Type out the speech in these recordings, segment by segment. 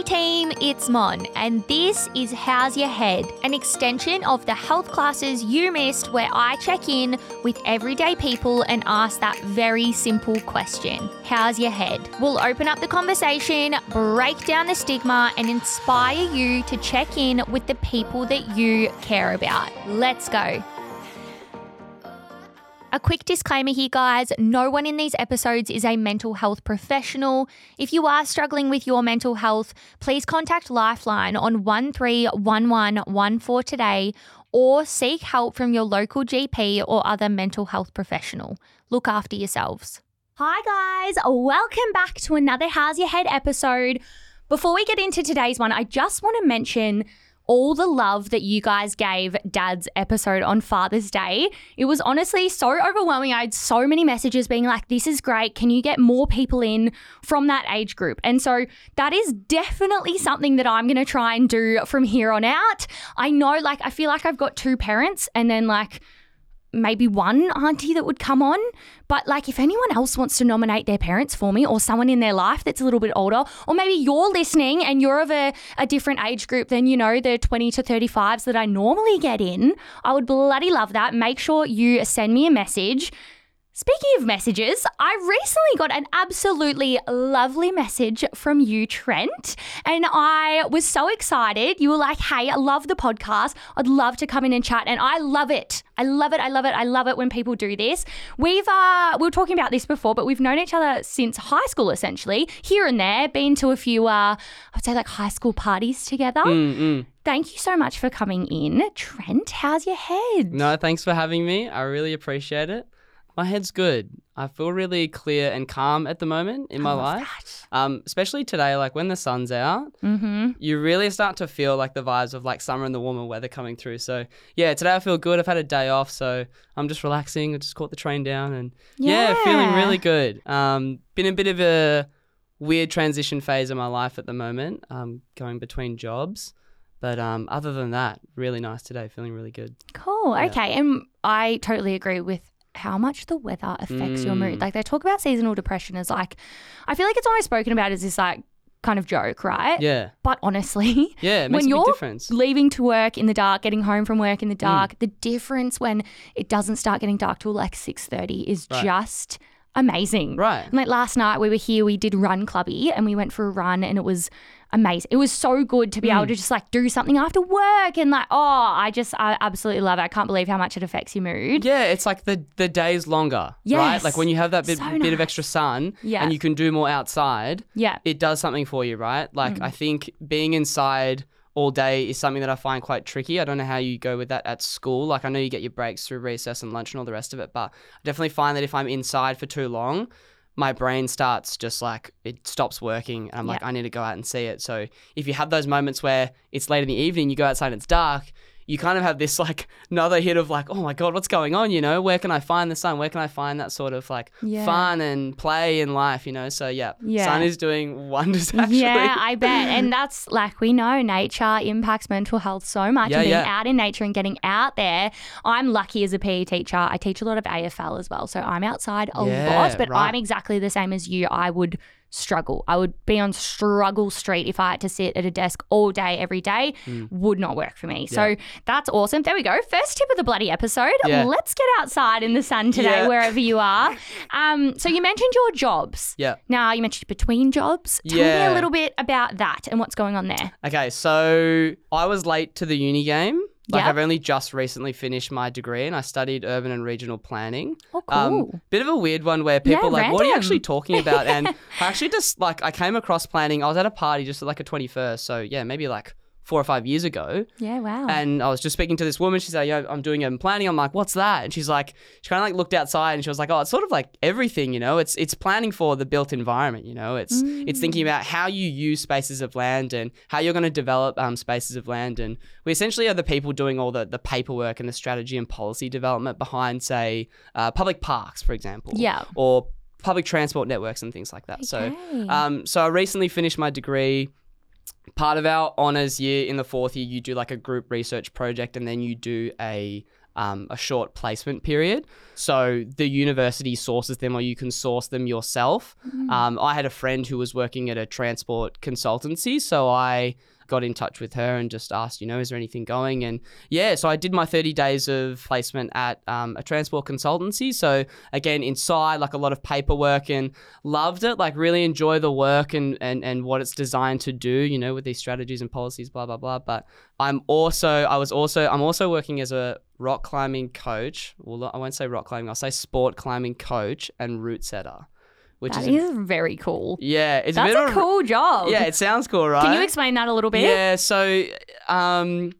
Hey team, it's Mon, and this is How's Your Head, an extension of the health classes you missed where I check in with everyday people and ask that very simple question How's your head? We'll open up the conversation, break down the stigma, and inspire you to check in with the people that you care about. Let's go. A quick disclaimer here, guys no one in these episodes is a mental health professional. If you are struggling with your mental health, please contact Lifeline on 131114 today or seek help from your local GP or other mental health professional. Look after yourselves. Hi, guys. Welcome back to another How's Your Head episode. Before we get into today's one, I just want to mention all the love that you guys gave Dad's episode on Father's Day. It was honestly so overwhelming. I had so many messages being like, this is great. Can you get more people in from that age group? And so that is definitely something that I'm going to try and do from here on out. I know, like, I feel like I've got two parents and then, like, maybe one auntie that would come on. But like, if anyone else wants to nominate their parents for me or someone in their life that's a little bit older, or maybe you're listening and you're of a, a different age group than, you know, the 20 to 35s that I normally get in, I would bloody love that. Make sure you send me a message. Speaking of messages, I recently got an absolutely lovely message from you, Trent, and I was so excited. You were like, hey, I love the podcast. I'd love to come in and chat, and I love it. I love it. I love it. I love it when people do this. We've uh, we were talking about this before, but we've known each other since high school, essentially, here and there. Been to a few, uh, I'd say, like high school parties together. Mm-mm. Thank you so much for coming in, Trent. How's your head? No, thanks for having me. I really appreciate it. My head's good. I feel really clear and calm at the moment in my life. Um, especially today, like when the sun's out, Mm-hmm. you really start to feel like the vibes of like summer and the warmer weather coming through. So yeah, today I feel good. I've had a day off, so I'm just relaxing. I just caught the train down and yeah, feeling really good. Um, been a bit of a weird transition phase in my life at the moment, um, going between jobs. But um, other than that, really nice today. Feeling really good. Cool. Yeah. Okay. And I totally agree with how much the weather affects your mood. Mm. Like they talk about seasonal depression as like, I feel like it's always spoken about as this like kind of joke, right? Yeah, But honestly, yeah. It When you're leaving to work in the dark, getting home from work in Mm. the dark, the difference when it doesn't start getting dark till like 6.30 is Right. just amazing. Right. And, Like last night we were here, we did run clubby and we went for a run and it was amazing. It was so good to be Mm. able to just like do something after work and like, oh, I just, I absolutely love it. I can't believe how much it affects your mood. Yeah, it's like the the day's longer, right? Like when you have that bit, So bit of extra sun Yeah. and you can do more outside, Yeah. it does something for you, right? Like Mm. I think being inside all day is something that I find quite tricky. I don't know how you go with that at school. Like I know you get your breaks through recess and lunch and all the rest of it, but I definitely find that if I'm inside for too long, my brain starts just like it stops working and I'm like I need to go out and see it. So if you have those moments where it's late in the evening, you go outside and it's dark, you kind of have this like another hit of like, oh my god, what's going on? You know, where can I find the sun? Where can I find that sort of like Yeah. fun and play in life? You know, so yeah, Yeah. sun is doing wonders actually. Yeah, I bet. And that's like we know nature impacts mental health so much. Yeah, and being yeah. out in nature and getting out there. I'm lucky as a PE teacher. I teach a lot of AFL as well. So I'm outside a Yeah, lot, but right. I'm exactly the same as you. I would struggle. I would be on struggle street if I had to sit at a desk all day, every day. Would not work for me. So Mm. That's awesome. There we go. First tip of the bloody episode. Yeah. Let's get outside in the sun today, Yeah. wherever you are. Um, so you mentioned your jobs. Yeah. Now you mentioned between jobs. Tell me Yeah. a little bit about that and what's going on there. Okay, so I was late to the uni game. Like. I've only just recently finished my degree and I studied urban and regional planning. Oh, cool. Um, bit of a weird one where people Yeah, are like, what are you actually talking about? And I actually just like I came across planning. I was at a party just at like a twenty first, so yeah, maybe like four or five years ago. yeah, wow. And I was just speaking to this woman. She's like, "Yo, I'm doing urban planning." I'm like, "What's that?" And she's like, she kind of like looked outside and she was like, "Oh, it's sort of like everything, you know. It's it's planning for the built environment, you know. It's it's thinking about how you use spaces of land and how you're going to develop um, spaces of land. And we essentially are the people doing all the the paperwork and the strategy and policy development behind, say, uh, public parks, for example, Yeah. or public transport networks and things like that. So, um, so I recently finished my degree part of our honors year in the fourth year, you do like a group research project and then you do a um, a short placement period. So the university sources them, or you can source them yourself. Um, I had a friend who was working at a transport consultancy, so I got in touch with her and just asked, you know, is there anything going? And yeah, so I did my 30 days of placement at um, a transport consultancy. So again, inside, like a lot of paperwork and loved it, like really enjoy the work and, and, and what it's designed to do, you know, with these strategies and policies, blah, blah, blah. But I'm also, I was also, I'm also working as a rock climbing coach. Well, I won't say rock climbing, I'll say sport climbing coach and route setter. Which That is, is very cool. yeah, it's That's a a cool job. Yeah, it sounds cool, right? Can you explain that a little bit? Yeah, so um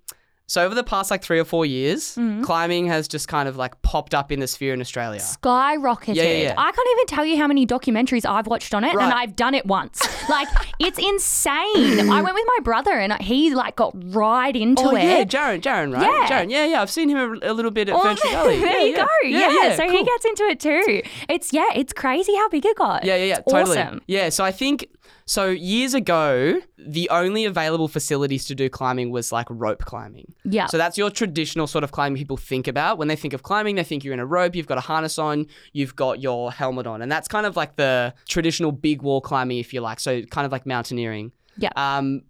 so over the past like 3 or 4 years, Mm-hmm. climbing has just kind of like popped up in the sphere in Australia. skyrocketed. Yeah, yeah, yeah. I can't even tell you how many documentaries I've watched on it, Right. and I've done it once. like it's insane. I went with my brother, and he like got right into Oh it. yeah, Jaron, Jaron, right? Yeah. Jaron, yeah, yeah. I've seen him a, a little bit at Oh, Ferntree Gully. there yeah, you yeah. go. Yeah, yeah so he gets into it too. It's yeah, it's crazy how big it got. Yeah, yeah, yeah, It's totally. Awesome. Yeah, so I think so years ago, the only available facilities to do climbing was like rope climbing. Yeah. So that's your traditional sort of climbing people think about. When they think of climbing, they think you're in a rope, you've got a harness on, you've got your helmet on. And that's kind of like the traditional big wall climbing, if you like. So kind of like mountaineering. Yeah. Um,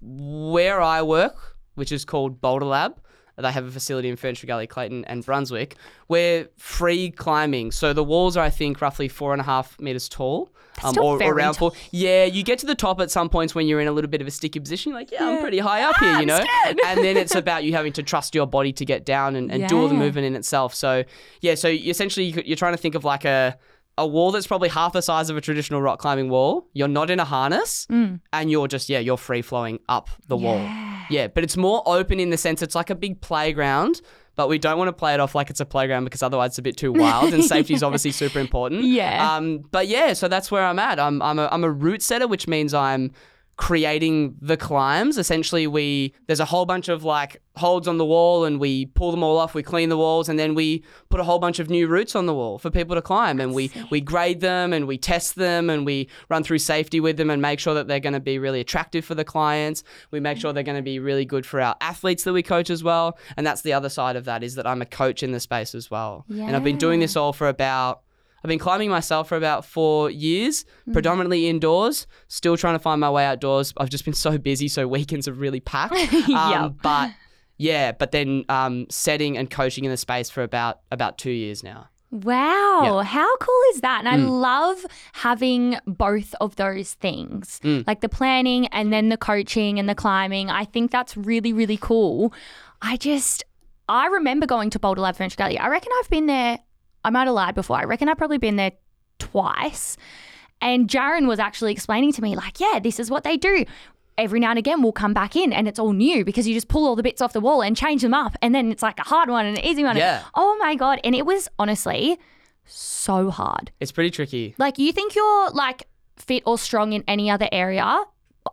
where I work, which is called Boulder Lab, they have a facility in Ferntree Gully, Clayton, and Brunswick. We're free climbing. So the walls are, I think, roughly four and a half meters tall. Um, or very around four. Yeah, you get to the top at some points when you're in a little bit of a sticky position. You're like, yeah, I'm pretty high up here, you know? and then it's about you having to trust your body to get down and, and do all the movement in itself. So, yeah, so essentially you're trying to think of like a, a wall that's probably half the size of a traditional rock climbing wall. You're not in a harness and you're just, yeah, you're free flowing up the wall. Yeah, but it's more open in the sense it's like a big playground, but we don't want to play it off like it's a playground because otherwise it's a bit too wild and safety is obviously super important. Yeah. Um, but yeah, so that's where I'm at. I'm I'm a, I'm a route setter, which means I'm creating the climbs. Essentially, we there's a whole bunch of like holds on the wall, and we pull them all off. We clean the walls, and then we put a whole bunch of new routes on the wall for people to climb. And we we grade them, and we test them, and we run through safety with them, and make sure that they're going to be really attractive for the clients. We make sure they're going to be really good for our athletes that we coach as well. And that's the other side of that is that I'm a coach in the space as well. And I've been doing this all for about I've been climbing myself for about four years, Hmm. predominantly indoors. Still trying to find my way outdoors. I've just been so busy, so weekends are really packed. Um, Yep. But yeah, but then um, setting and coaching in the space for about about two years now. Wow, how cool is that? And I Mm. love having both of those things, Mm. like the planning and then the coaching and the climbing. I think that's really, really cool. I just, I remember going to Boulder Lab Ferntree Gully. I reckon I've been there, I might have lied before. I reckon I've probably been there twice. And Jaron was actually explaining to me, like, yeah, this is what they do. Every now and again, we'll come back in and it's all new because you just pull all the bits off the wall and change them up. And then it's like a hard one and an easy one. Yeah. Oh my God. And it was honestly so hard. It's pretty tricky. Like, you think you're like fit or strong in any other area.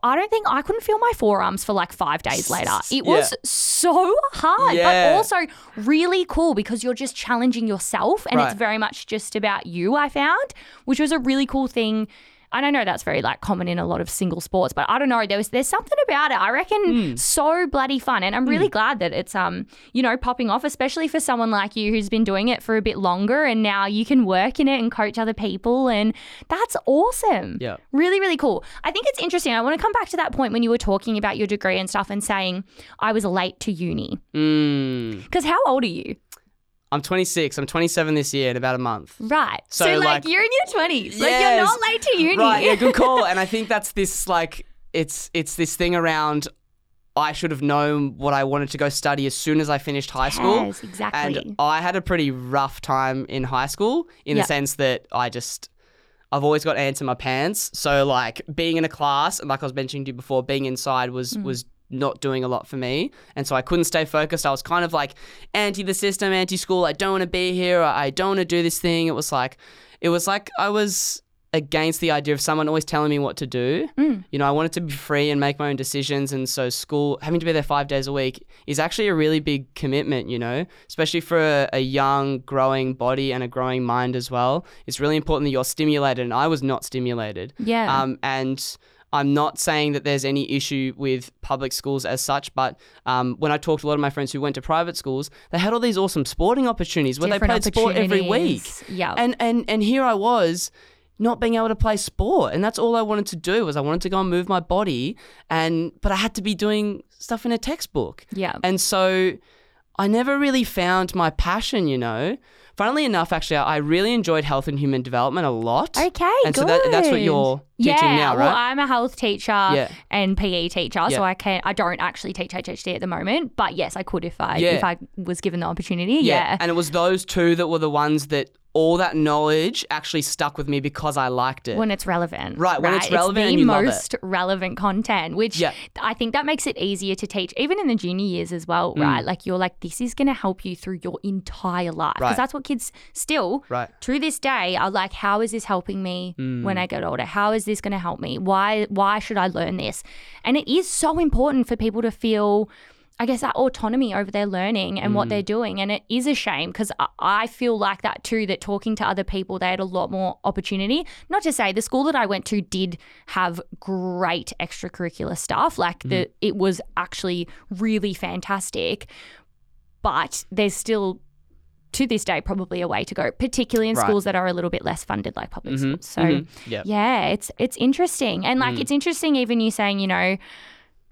I don't think I couldn't feel my forearms for like five days later. It was Yeah. so hard, Yeah. but also really cool because you're just challenging yourself and it's very much just about you, I found, which was a really cool thing. And I know that's very like common in a lot of single sports, but I don't know. There was there's something about it. I reckon Hmm. so bloody fun, and I'm really glad that it's um you know popping off, especially for someone like you who's been doing it for a bit longer, and now you can work in it and coach other people, and that's awesome. Yeah. Really, really cool. I think it's interesting. I want to come back to that point when you were talking about your degree and stuff and saying I was late to uni. Mm. Because how old are you? I'm 26. I'm 27 this year in about a month. Right. So, So, like, like- you're in your 20s. Like you're not late to uni. Right, yeah, good call. and I think that's this like it's it's this thing around I should have known what I wanted to go study as soon as I finished high school. Yes, exactly. And I had a pretty rough time in high school in Yep. the sense that I just I've always got ants in my pants. So like being in a class and like I was mentioning to you before, being inside was Mm. was not doing a lot for me. And so I couldn't stay focused. I was kind of like anti the system, anti school. I don't want to be here. I don't want to do this thing. It was like it was like I was against the idea of someone always telling me what to do. Mm. You know, I wanted to be free and make my own decisions. And so school, having to be there five days a week is actually a really big commitment, you know, especially for a, a young, growing body and a growing mind as well. It's really important that you're stimulated. And I was not stimulated. Yeah. Um, and I'm not saying that there's any issue with public schools as such, but um, when I talked to a lot of my friends who went to private schools, they had all these awesome sporting opportunities where Different they played sport every week. Yeah. And and and here I was not being able to play sport and that's all I wanted to do was I wanted to go and move my body and but I had to be doing stuff in a textbook. Yeah. And so I never really found my passion, you know. Funnily enough, actually, I really enjoyed health and human development a lot. Okay, And so that, that's what good. you're teaching yeah, now, well. I'm a health teacher Yeah. and PE teacher, Yeah. so I can I don't actually teach HHD at the moment, but yes, I could if I Yeah. if I was given the opportunity. Yeah. And it was those two that were the ones that all that knowledge actually stuck with me because I liked it. when it's relevant. Right, when it's relevant the and you love it. most relevant content, which Yeah. I think that makes it easier to teach, even in the junior years as well, Mm. right? Like you're like, this is going to help you through your entire life. Because Right. that's what kids still, Right. to this day, are like, how is this helping me Mm. when I get older? How is this going to help me? Why, why should I learn this? And it is so important for people to feel I guess that autonomy over their learning and Mm. what they're doing. And it is a shame because I, feel like that too, that talking to other people, they had a lot more opportunity. Not to say the school that I went to did have great extracurricular stuff. Like Mm. the it was actually really fantastic. But there's still to this day probably a way to go, particularly in Right. schools that are a little bit less funded like public Mhm, schools. So mhm, yeah. yeah, it's it's interesting. And like it's interesting even you saying, you know,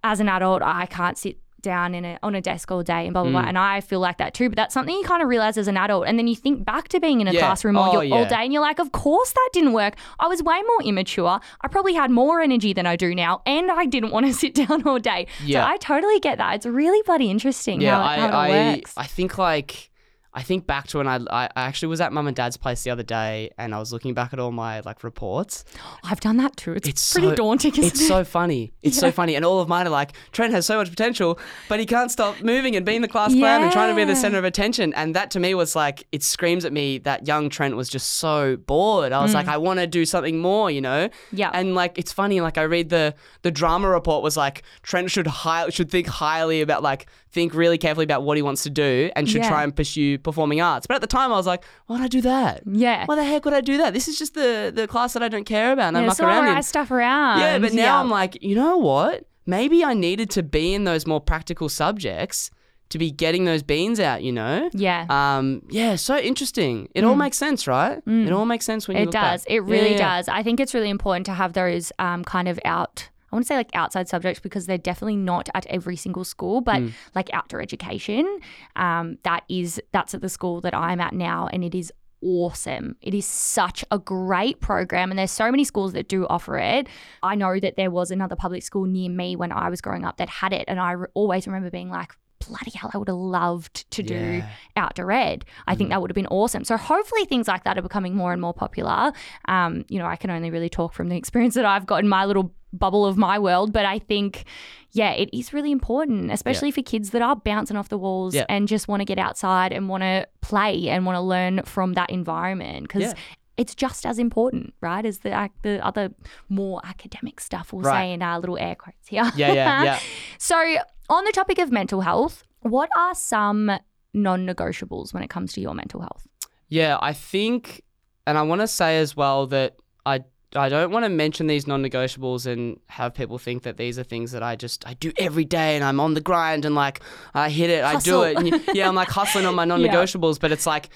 as an adult, I can't sit down in a on a desk all day and blah blah blah. Mm. And I feel like that too. But that's something you kind of realize as an adult. And then you think back to being in a Yeah. classroom all, Oh, your, all yeah. day and you're like, of course that didn't work. I was way more immature. I probably had more energy than I do now. And I didn't want to sit down all day. Yeah. So I totally get that. It's really bloody interesting Yeah, how, I, how it all I, works. I think like I think back to when I, I actually was at mum and dad's place the other day and I was looking back at all my like reports. I've done that too. It's, It's pretty so- daunting, isn't It's it? so funny. It's so funny. And all of mine are like, Trent has so much potential, but he can't stop moving and being the class clown and trying to be the center of attention. And that to me was like, it screams at me that young Trent was just so bored. I was like, I want to do something more, you know? Mm. Yeah. And like, it's funny. Like, I read the the drama report was like, Trent should high, should think highly about like, think really carefully about what he wants to do and should Yeah. try and pursue performing arts. But at the time, I was like, why would I do that? yeah. Why the heck would I do that? This is just the the class that I don't care about and I yeah, muck so I around in. stuff around. Yeah, but now Yeah. I'm like, you know what? Maybe I needed to be in those more practical subjects to be getting those beans out, you know? yeah. Um, yeah, so interesting. It all makes sense, right? It all makes sense when you Mm. It look back. does. It really Yeah, yeah. does. I think it's really important to have those um, kind of out. I want to say like outside subjects because they're definitely not at every single school, but Mm. like outdoor education. Um, that is that's at the school that I'm at now, and it is awesome. It is such a great program, and there's so many schools that do offer it. I know that there was another public school near me when I was growing up that had it, and I re- always remember being like. Bloody hell, I would have loved to do Yeah. Mm. outdoor ed. I think that would have been awesome. So hopefully things like that are becoming more and more popular. Um, you know, I can only really talk from the experience that I've got in my little bubble of my world, but I think, yeah, it is really important, especially for kids that are bouncing off the walls Yeah. and just want to get outside and want to play and want to learn from that environment because. Yeah. It's just as important, right, as the the other more academic stuff we'll Right. say in our little air quotes here. Yeah, yeah, yeah. So, on the topic of mental health, what are some non negotiables when it comes to your mental health? Yeah, I think, and I want to say as well that I I don't want to mention these non-negotiables and have people think that these are things that I just I do every day and I'm on the grind and like I hit it, I do it. You- yeah, I'm like hustling on my non-negotiables, but it's like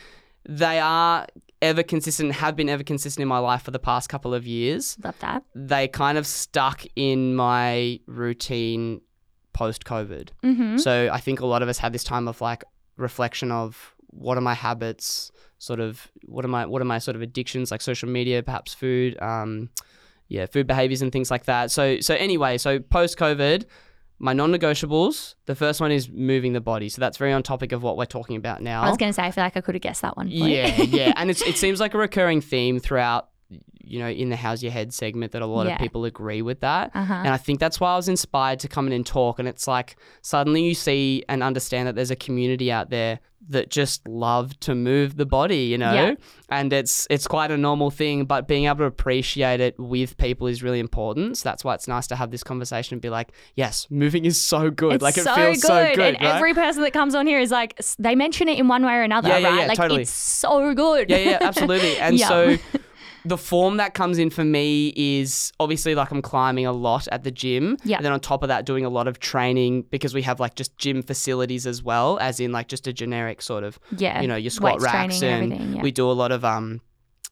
they are ever consistent, have been ever consistent in my life for the past couple of years. Love that. They kind of stuck in my routine post COVID. Mm-hmm. So I think a lot of us had this time of like reflection of what are my habits, sort of what are my what are my sort of addictions like social media, perhaps food, um, yeah, food behaviors and things like that. So so anyway, so post COVID, my non-negotiables. The first one is moving the body. So that's very on topic of what we're talking about now. I was going to say, I feel like I could have guessed that one. Yeah, yeah, and it's, it seems like a recurring theme throughout, you know, in the How's Your Head segment that a lot Yeah. of people agree with that. Uh-huh. And I think that's why I was inspired to come in and talk. And it's like suddenly you see and understand that there's a community out there that just love to move the body, you know, Yeah. and it's it's quite a normal thing. But being able to appreciate it with people is really important. So that's why it's nice to have this conversation and be like, yes, moving is so good. It's like it so feels good. so good, and right? every person that comes on here is like, they mention it in one way or another, Yeah, yeah, right? like, totally. it's so good. Yeah, yeah, absolutely. And so the form that comes in for me is obviously like I'm climbing a lot at the gym. Yeah. And then on top of that, doing a lot of training because we have like just gym facilities as well, as in like just a generic sort of, Yeah. you know, your squat weights racks and and yeah. we do a lot of um.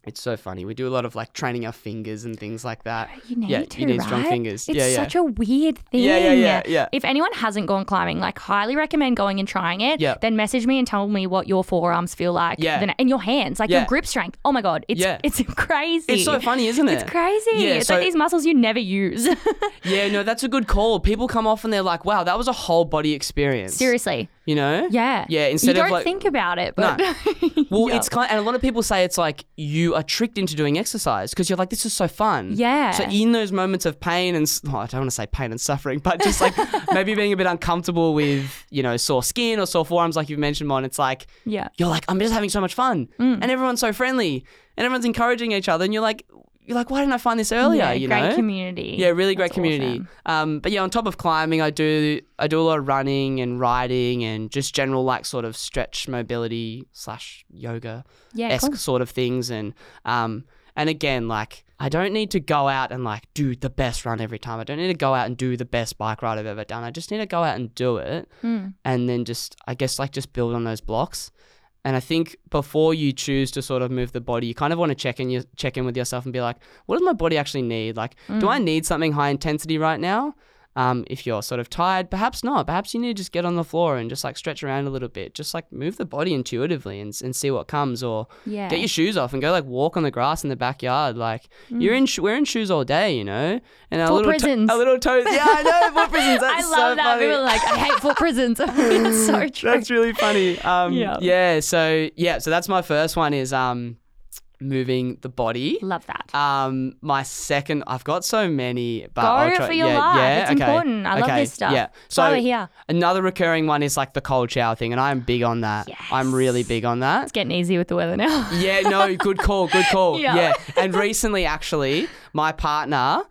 It's so funny. We do a lot of like training our fingers and things like that. You need yeah, to, you need right? strong fingers. It's yeah, yeah. such a weird thing. yeah, yeah, yeah, yeah. If anyone hasn't gone climbing, like highly recommend going and trying it. Yeah. Then message me and tell me what your forearms feel like. Yeah. Then, and your hands, like Yeah. your grip strength. Oh my god, it's Yeah. it's crazy. It's so funny, isn't it? It's crazy. Yeah, it's so- like these muscles you never use. Yeah, no, that's a good call. People come off and they're like, "Wow, that was a whole body experience." Seriously. You know? Yeah. Yeah, instead of like. you don't like- think about it, but Well, Yeah. it's kind, and a lot of people say it's like you are tricked into doing exercise because you're like, this is so fun. Yeah. So in those moments of pain and oh, I don't want to say pain and suffering, but just like maybe being a bit uncomfortable with you know sore skin or sore forearms, like you've mentioned, Mon. It's like yeah. you're like, I'm just having so much fun, Mm. and everyone's so friendly, and everyone's encouraging each other, and you're like, you're like, why didn't I find this earlier? yeah, you great know? community. Yeah, really great That's community. awesome. Um, but yeah, on top of climbing, I do I do a lot of running and riding and just general like sort of stretch mobility slash yoga Yeah, esque cool. sort of things. And um, and again, like I don't need to go out and like do the best run every time. I don't need to go out and do the best bike ride I've ever done. I just need to go out and do it, Mm. and then just I guess like just build on those blocks. And I think before you choose to sort of move the body, you kind of want to check in your, check in with yourself and be like, what does my body actually need? Like, Mm. do I need something high intensity right now? Um, if you're sort of tired, perhaps not. Perhaps you need to just get on the floor and just like stretch around a little bit. Just like move the body intuitively and, and see what comes. Or Yeah. get your shoes off and go like walk on the grass in the backyard. Like you're in sh- we're in shoes all day, you know. And our Foot little prisons. our little toes. Yeah, I know foot prisons. I love so that. funny. People are like, I hate foot prisons. it's so true. That's really funny. Um, Yeah. yeah. So yeah. So that's my first one is um, moving the body. love that. Um, my second, I've got so many, but Go I'll try, for your yeah, life. Yeah, It's okay, important. I love this stuff. Yeah. So here. another recurring one is like the cold shower thing, and I'm big on that. I'm really big on that. It's getting easy with the weather now. Yeah, no, good call, good call. Yeah. yeah. And recently, actually, my partner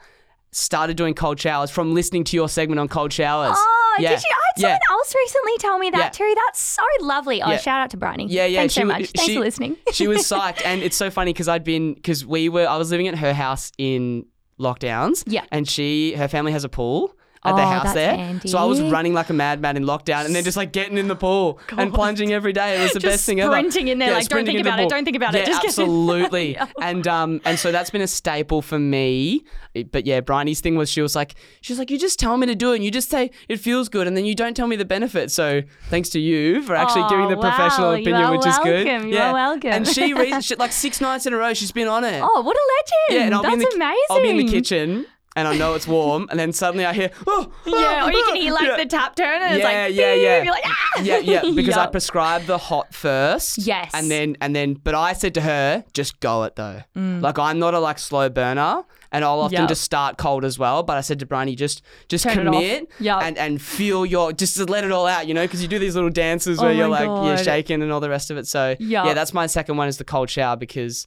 started doing cold showers from listening to your segment on cold showers. Oh, yeah. did you? I had someone else recently tell me that Yeah. too. That's so lovely. Oh, Yeah. shout out to Bryony. Yeah, yeah. Thanks so much. Thanks she- for listening. she was psyched, and it's so funny because I'd been because we were I was living at her house in lockdowns. Yeah. and she her family has a pool. At their Oh, house that's there, handy. so I was running like a madman in lockdown, and then just like getting in the pool and plunging every day. It was the Just best thing ever. sprinting in there, like, don't sprinting think the about it, pool. don't think about it, Yeah, just get in. absolutely. And um, and so that's been a staple for me. But yeah, Bryony's thing was she was like, she was like, you just tell me to do it, and you just say it feels good, and then you don't tell me the benefits. So thanks to you for actually Oh, giving the professional wow, you opinion, are which is good. welcome, you are welcome. And she reads she, like six nights in a row. She's been on it. Oh, what a legend. yeah, and I'll That's be in the amazing. I'll be in the kitchen. And I know it's warm, and then suddenly I hear, oh, Yeah, or you can hear like Yeah. the tap turn and it's like, yeah, yeah. You're like, ah! yeah, yeah, because I Yup. prescribed the hot first. Yes. And then and then but I said to her, just go it though. Like I'm not a like slow burner and I'll often Mm. Yup. just start cold as well. But I said to Bryony, just just Turn commit Yup. and, and feel your just let it all out, you know, because you do these little dances Oh where you're like you're shaking and all the rest of it. So Yup. yeah, that's my second one is the cold shower because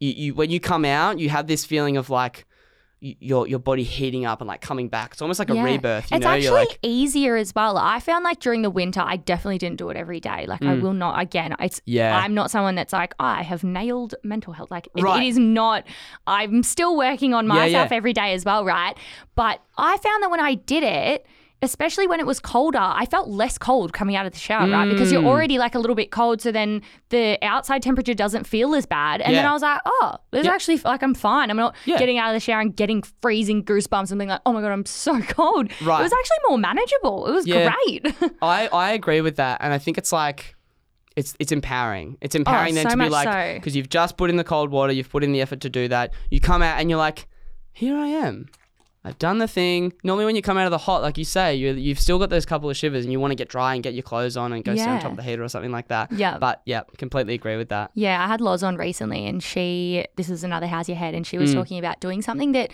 you, you when you come out, you have this feeling of like your your body heating up and like coming back. It's almost like a rebirth. You it's know, actually like easier as well. I found like during the winter, I definitely didn't do it every day. Like I will not. Again, it's Mm. Yeah. I'm not someone that's like "Oh, I have nailed mental health. Like it- Right. it is not. I'm still working on Yeah, myself yeah. every day as well, right? But I found that when I did it. Especially when it was colder, I felt less cold coming out of the shower, right? Because Mm. you're already like a little bit cold, so then the outside temperature doesn't feel as bad. And then I was like, oh, there's Yeah. actually like I'm fine. I'm not Yeah. getting out of the shower and getting freezing goosebumps and being like, oh my god, I'm so cold. Right. It was actually more manageable. It was Yeah. great. I, I agree with that, and I think it's like it's it's empowering. It's empowering then Oh, so to be like so. because you've just put in the cold water, you've put in the effort to do that. You come out and you're like, here I am. I've done the thing. Normally, when you come out of the hot, like you say, you you've still got those couple of shivers, and you want to get dry and get your clothes on and go sit on top of the heater or something like that. Yeah. But yeah, completely agree with that. yeah, I had Loz on recently, and she this is another how's your head, and she was Mm. talking about doing something that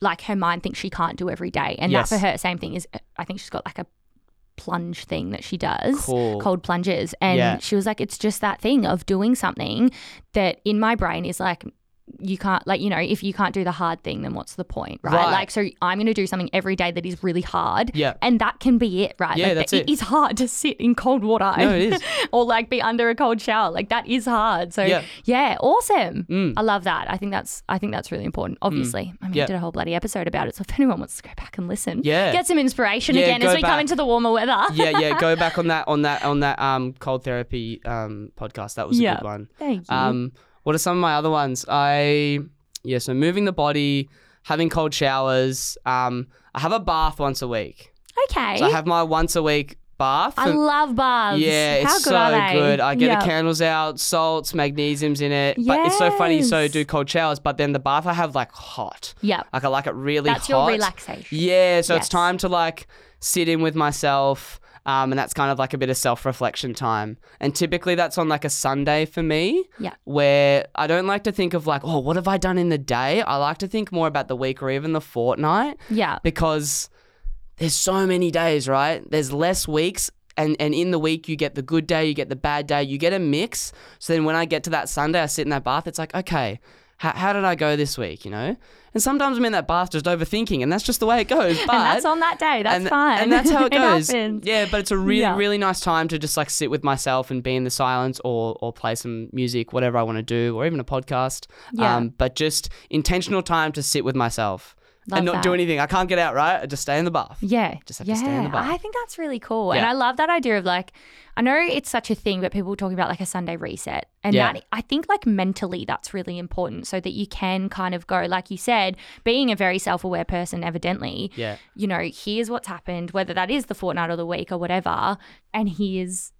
like her mind thinks she can't do every day, and Yes. that for her same thing is I think she's got like a plunge thing that she does Cool. cold plunges and Yeah. she was like it's just that thing of doing something that in my brain is like you can't like you know if you can't do the hard thing then what's the point right, Right. like so i'm going to do something every day that is really hard Yeah. and that can be it right Yeah, like that's it it. is hard to sit in cold water No, it is. or like be under a cold shower like that is hard so Yeah. yeah, awesome Mm. i love that i think that's i think that's really important obviously i mean Yeah. i did a whole bloody episode about it so if anyone wants to go back and listen Yeah. get some inspiration Yeah, again as we come into the warmer weather yeah, yeah. Go back on that on that on that um cold therapy um podcast. That was a Yeah. good one. thank you Um, what are some of my other ones? I yeah, so moving the body, having cold showers. Um, I have a bath once a week. okay So I have my once a week bath. I and- love baths. yeah, How it's good so good. I get Yeah. the candles out, salts, magnesium's in it. But it's so funny. So I do cold showers, but then the bath I have like hot. Yeah. Like I like it really That's hot. your relaxation. Yeah, so Yes. it's time to like sit in with myself. Um, and that's kind of like a bit of self reflection time. And typically that's on like a Sunday for me, Yeah. where I don't like to think of like, oh, what have I done in the day? I like to think more about the week or even the fortnight Yeah. because there's so many days, right? There's less weeks. And, and in the week, you get the good day, you get the bad day, you get a mix. So then when I get to that Sunday, I sit in that bath, it's like, okay, how, how did I go this week, you know? And sometimes I'm in that bath just overthinking, and that's just the way it goes. But and that's on that day. That's and, fine. And that's how it goes. happens. yeah, but it's a really, Yeah. really nice time to just like sit with myself and be in the silence or or play some music, whatever I want to do, or even a podcast. Yeah. Um, but just intentional time to sit with myself Love and not do anything. I can't get out, right? I just stay in the bath. Yeah. Just have to yeah. stay in the bath. I think that's really cool. And I love that idea of like, I know it's such a thing, but people talking about like a Sunday reset. And Yeah. that I think like mentally that's really important so that you can kind of go, like you said, being a very self aware person, evidently, Yeah. you know, here's what's happened, whether that is the fortnight or the week or whatever, and here's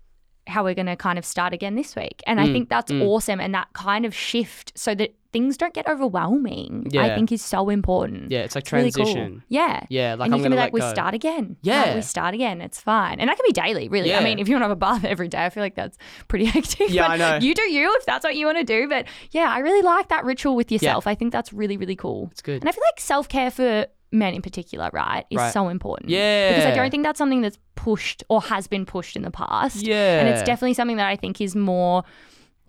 how we're going to kind of start again this week. And I Mm, think that's mm. awesome. And that kind of shift so that things don't get overwhelming, I think is so important. Yeah, it's like It's really cool. transition. Yeah. Yeah, like and I'm you can be like, we go. start again. Yeah. Like, we start again. It's fine. And that can be daily, really. Yeah. I mean, if you want to have a bath every day, I feel like that's pretty hectic. Yeah, but I know. You do you if that's what you want to do. But yeah, I really like that ritual with yourself. I think that's really, really cool. It's good. And I feel like self care for men in particular, right, is Right. so important. Yeah. Because I don't think that's something that's pushed or has been pushed in the past. Yeah. And it's definitely something that I think is more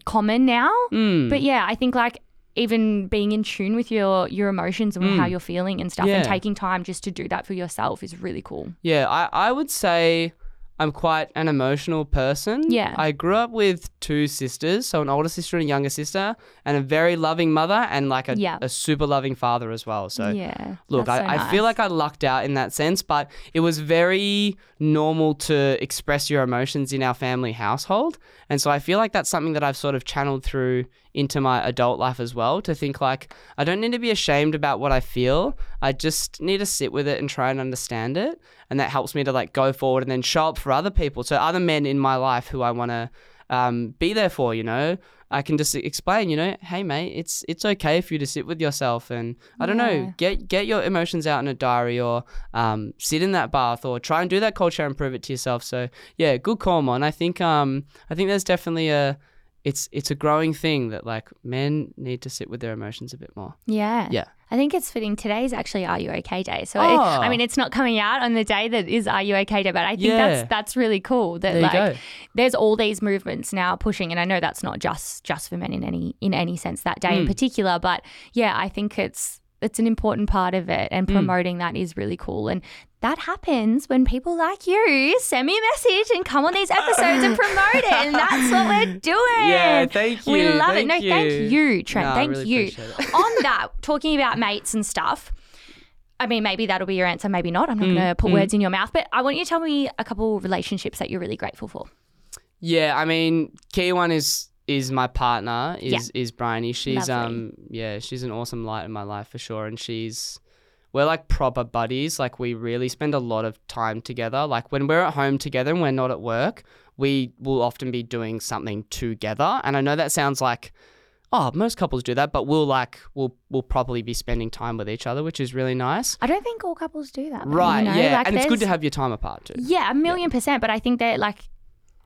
common now. Mm. But yeah, I think like even being in tune with your your emotions and how you're feeling and stuff and Mm. Taking time just to do that for yourself is really cool. Yeah, I, I would say I'm quite an emotional person. Yeah. I grew up with two sisters, so an older sister and a younger sister, and a very loving mother and like a, Yeah. a super loving father as well. So yeah. Look, I, so I feel like I lucked out in that sense, but it was very normal to express your emotions in our family household. And so I feel like that's something that I've sort of channeled through into my adult life as well to think like, I don't need to be ashamed about what I feel. I just need to sit with it and try and understand it. And that helps me to like go forward and then show up for other people. So other men in my life who I want to um, be there for, you know, I can just explain, you know, hey mate, it's it's okay for you to sit with yourself and I don't Yeah. know, get get your emotions out in a diary or um, sit in that bath or try and do that culture and prove it to yourself. So yeah, good call, man. I think um I think there's definitely a it's it's a growing thing that like men need to sit with their emotions a bit more. Yeah. Yeah. I think it's fitting. Today's actually Are You Okay Day. So, it, Oh. I mean, it's not coming out on the day that is Are You Okay Day, but I think Yeah. that's that's really cool that There like there's all these movements now pushing and I know that's not just just for men in any in any sense that day in Mm. particular, but yeah, I think it's it's an important part of it Mm. and promoting that is really cool and that happens when people like you send me a message and come on these episodes and promote it and that's what we're doing. Yeah, thank you We love thank it. No, thank you. you, Trent. No, thank really you. on that, talking about mates and stuff. I mean, maybe that'll be your answer, maybe not. I'm not Mm, going to put words in your mouth, but I want you to tell me a couple relationships that you're really grateful for. Yeah, I mean, key one is is my partner is Yeah. is Bryony. She's Lovely. um yeah, she's an awesome light in my life for sure, and she's we're like proper buddies. Like we really spend a lot of time together. Like when we're at home together and we're not at work, we will often be doing something together. And I know that sounds like oh, most couples do that, but we'll like we'll we'll probably be spending time with each other, which is really nice. I don't think all couples do that. Right, you know? yeah, Like, and it's good to have your time apart too. Yeah, a million percent. But I think that like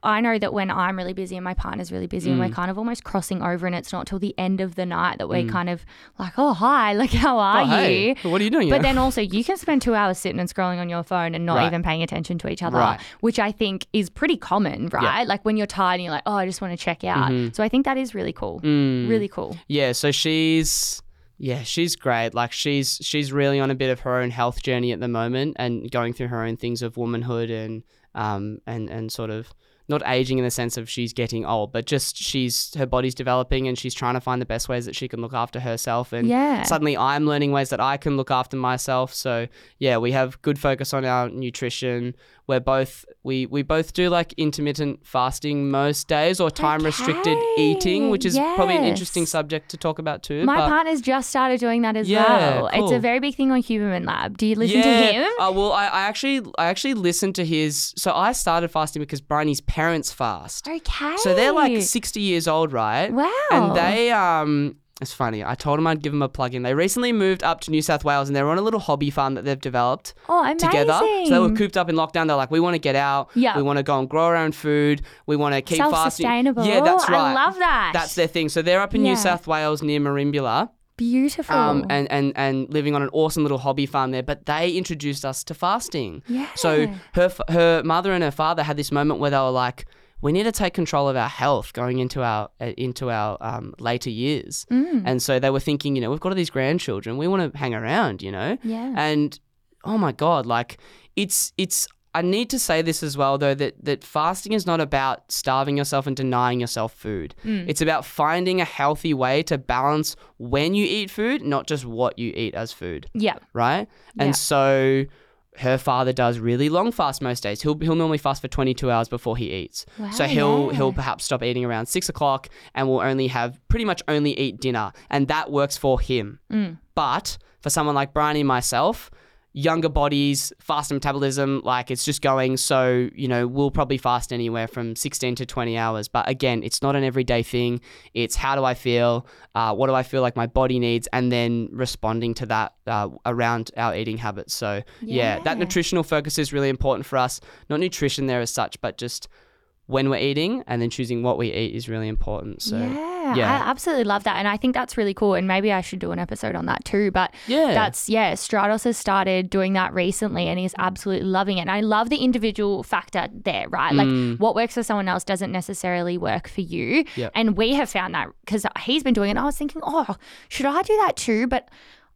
I know that when I'm really busy and my partner's really busy and we're kind of almost crossing over and it's not till the end of the night that we're kind of like, oh, hi, like, how are Oh, hey, you? what are you doing? But Yeah. then also, you can spend two hours sitting and scrolling on your phone and not Right. even paying attention to each other, Right. which I think is pretty common, right? Like when you're tired and you're like, oh, I just want to check out. Mm-hmm. So I think that is really cool. Mm. Really cool. Yeah, so she's yeah, she's great. Like she's she's really on a bit of her own health journey at the moment and going through her own things of womanhood and um and and sort of not aging in the sense of she's getting old, but just she's her body's developing and she's trying to find the best ways that she can look after herself and Yeah. suddenly I'm learning ways that I can look after myself. So yeah, we have good focus on our nutrition. We're both we we both do like intermittent fasting most days or time restricted eating, which is probably an interesting subject to talk about too. My partner's just started doing that as Yeah, well. It's a very big thing on Huberman Lab. Do you listen yeah. to him? Uh, well, I, I actually I actually listened to his. So I started fasting because Bryony's parents fast. Okay. So they're like 60 years old, right? Wow. And they um it's funny. I told them I'd give them a plug in. They recently moved up to New South Wales and they're on a little hobby farm that they've developed oh, amazing. together. So they were cooped up in lockdown. They're like, we want to get out. Yeah. We want to go and grow our own food. We want to keep fasting. Self-sustainable. Yeah, that's right. I love that. That's their thing. So they're up in Yeah. New South Wales near Merimbula. Beautiful. Um, and, and, and living on an awesome little hobby farm there, but they introduced us to fasting. yeah. So her her mother and her father had this moment where they were like, "We need to take control of our health going into our uh, into our um, later years." Mm. And so they were thinking, you know, we've got all these grandchildren, we want to hang around, you know. yeah. And oh my god, like it's it's. I need to say this as well, though, that that fasting is not about starving yourself and denying yourself food. Mm. It's about finding a healthy way to balance when you eat food, not just what you eat as food yeah. right? Yeah. And so her father does really long fast most days. He'll he'll normally fast for 22 hours before he eats. Wow, so he'll yeah. he'll perhaps stop eating around six o'clock and will only have pretty much only eat dinner, and that works for him. Mm. But for someone like Bryony and myself. Younger bodies, faster metabolism, like it's just going. So, you know, we'll probably fast anywhere from 16 to 20 hours. But again, it's not an everyday thing. It's how do I feel? Uh, what do I feel like my body needs? And then responding to that uh, around our eating habits. So, yeah. that nutritional focus is really important for us. Not nutrition there as such, but just when we're eating and then choosing what we eat is really important. So, yeah, yeah. I absolutely love that, and I think that's really cool. And maybe I should do an episode on that too. But yeah. that's yeah, Stratos has started doing that recently, and he's absolutely loving it. And I love the individual factor there, right? Like Mm. what works for someone else doesn't necessarily work for you. Yep. And we have found that because he's been doing it. And I was thinking, oh, should I do that too? But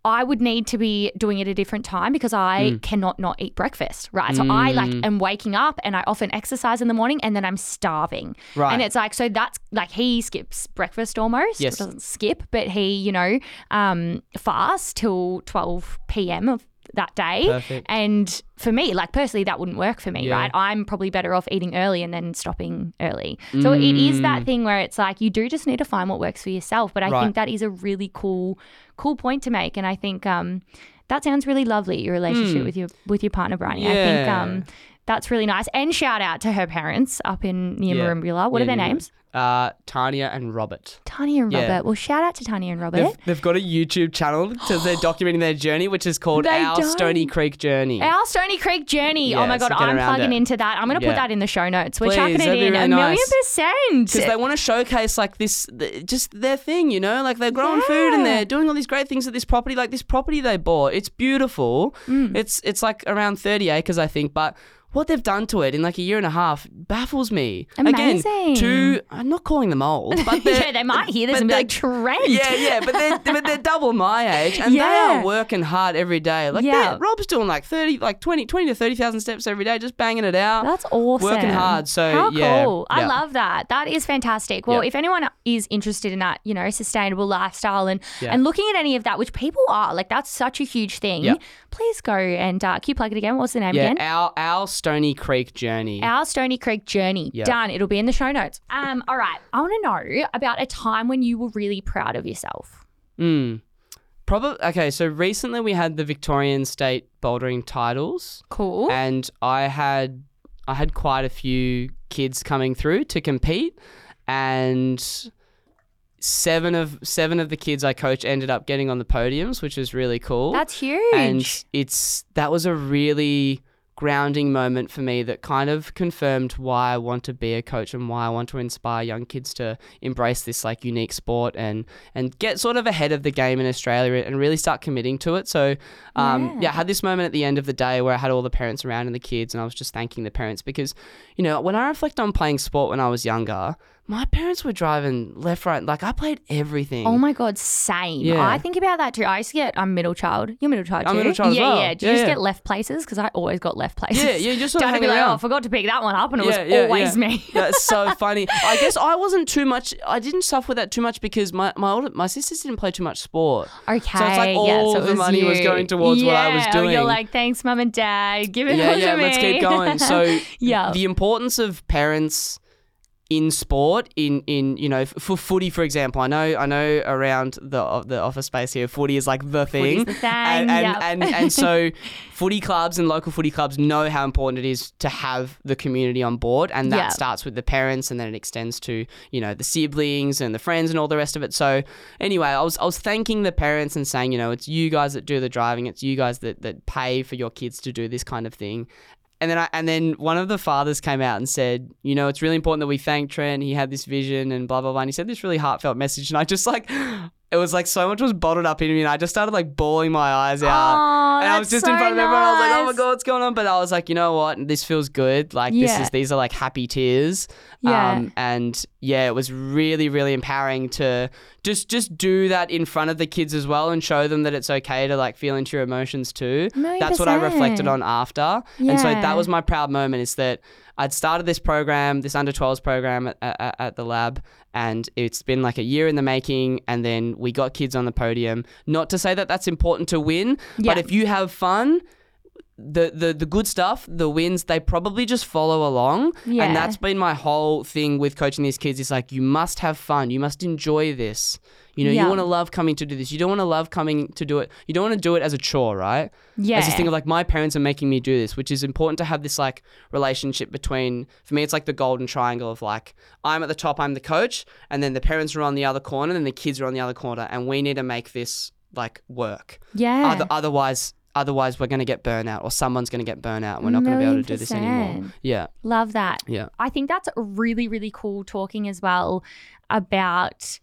I would need to be doing it a different time because I Mm. cannot not eat breakfast, right? So I like am waking up and I often exercise in the morning and then I'm starving. Right. And it's like so that's like he skips breakfast almost. Yes. Doesn't skip, but he, you know, um fasts till 12 p.m. of that day. Perfect. And for me, like personally, that wouldn't work for me, Yeah. right? I'm probably better off eating early and then stopping early. So it is that thing where it's like you do just need to find what works for yourself. But I Mm. Right. think that is a really cool, cool point to make. And I think um, that sounds really lovely. Your relationship with your with your partner, Bryony. I think. Yeah. um, that's really nice. And shout out to her parents up in near Yeah. Merimbula. What Yeah, are their yeah. names? Uh, Tanya and Robert. Tanya and Yeah. Robert. Well, shout out to Tanya and Robert. They've, they've got a YouTube channel to they're documenting their journey, which is called They Our don't. Stony Creek Journey. Our Stony Creek journey. oh Yeah, my so god, get I'm around plugging it. into that. I'm going to Yeah. put that in the show notes. We're Please, chucking it that'd be in really a million nice. percent. because they want to showcase like this, th- just their thing, you know, like they're growing food and Yeah. they're doing all these great things at this property. Like this property they bought, it's beautiful. Mm. It's it's like around thirty acres, I think, but. What they've done to it in like a year and a half baffles me. Amazing. Again, two. I'm not calling them old, but they're, yeah, they might hear this and be like, Trent. Yeah, yeah, but they're but they're double my age, and they are working hard every day. Like Yeah. Rob's doing like thirty, like 20, 20 to thirty thousand steps every day, just banging it out. That's awesome. Working hard, so, how yeah, cool! I yeah. love that. That is fantastic. Well, Yeah. if anyone is interested in that, you know, sustainable lifestyle and Yeah. and looking at any of that, which people are, like that's such a huge thing. Yeah. Please go and uh, can you plug it again? What's the name yeah, again? our our Stony Creek journey. Our Stony Creek journey. Yeah. Done. It'll be in the show notes. Um, all right. I want to know about a time when you were really proud of yourself. Mm. Probably okay. So recently we had the Victorian State bouldering titles, Cool. and I had I had quite a few kids coming through to compete, and seven of seven of the kids I coach ended up getting on the podiums, which was really cool. That's huge. and it's that was a really grounding moment for me that kind of confirmed why I want to be a coach and why I want to inspire young kids to embrace this like unique sport and and get sort of ahead of the game in Australia and really start committing to it. So um, yeah. Yeah. I had this moment at the end of the day where I had all the parents around and the kids and I was just thanking the parents because you know when I reflect on playing sport when I was younger, my parents were driving left right like I played everything. Oh my god, same. Yeah. I think about that too. I used to get I'm middle child. You're middle child Too. I'm middle child as yeah, well. yeah. Do you Yeah, just yeah. get left places? Because I always got left places. Yeah, yeah, just sort of be like, around. oh, I forgot to pick that one up, and it was always me. That's so funny. I guess I wasn't too much. I didn't suffer with that too much because my my older, my sisters didn't play too much sport. Okay. So it's like yeah, all so it the money was going towards what I was oh, You're like, thanks, mum and dad. Give it Yeah, yeah. Let's keep going. So Yeah. the importance of parents in sport in in you know f- for footy for example. I know i know around the the office space here footy is like the thing. the thing, and and, yep. and and so footy clubs and local footy clubs know how important it is to have the community on board and that Yeah. starts with the parents and then it extends to you know the siblings and the friends and all the rest of it. So anyway i was i was thanking the parents and saying you know it's you guys that do the driving. It's you guys that that pay for your kids to do this kind of thing and then I, and then one of the fathers came out and said, you know, it's really important that we thank Trent. He had this vision and blah blah blah. And he said this really heartfelt message, and I just like, it was like so much was bottled up in me, and I just started like bawling my eyes out. Aw, and I was just in front of everyone. I was like, oh my god, what's going on? But I was like, you know what? This feels good. Like this is these are like happy tears. Yeah. Um, and yeah, it was really really empowering to just just do that in front of the kids as well and show them that it's okay to like feel into your emotions too. Million That's what I reflected on after. And so that was my proud moment is that I'd started this program, this under 12s program at, at, at the lab, and it's been like a year in the making. And then we got kids on the podium. Not to say that that's important to win, Yeah. but if you have fun, the, the the good stuff, the wins, they probably just follow along. Yeah. And that's been my whole thing with coaching these kids. Is like you must have fun. You must enjoy this. You know, Yeah. you want to love coming to do this. You don't want to love coming to do it. You don't want to do it as a chore, right? Yeah. As this thing of like my parents are making me do this, which is important to have this like relationship between. For me, it's like the golden triangle of like I'm at the top, I'm the coach, and then the parents are on the other corner, and the kids are on the other corner, and we need to make this like work. yeah. Other, otherwise, otherwise we're going to get burnout, or someone's going to get burnout. and We're not going to be able to do this anymore. Yeah, Love that. yeah. I think that's really, really cool talking as well about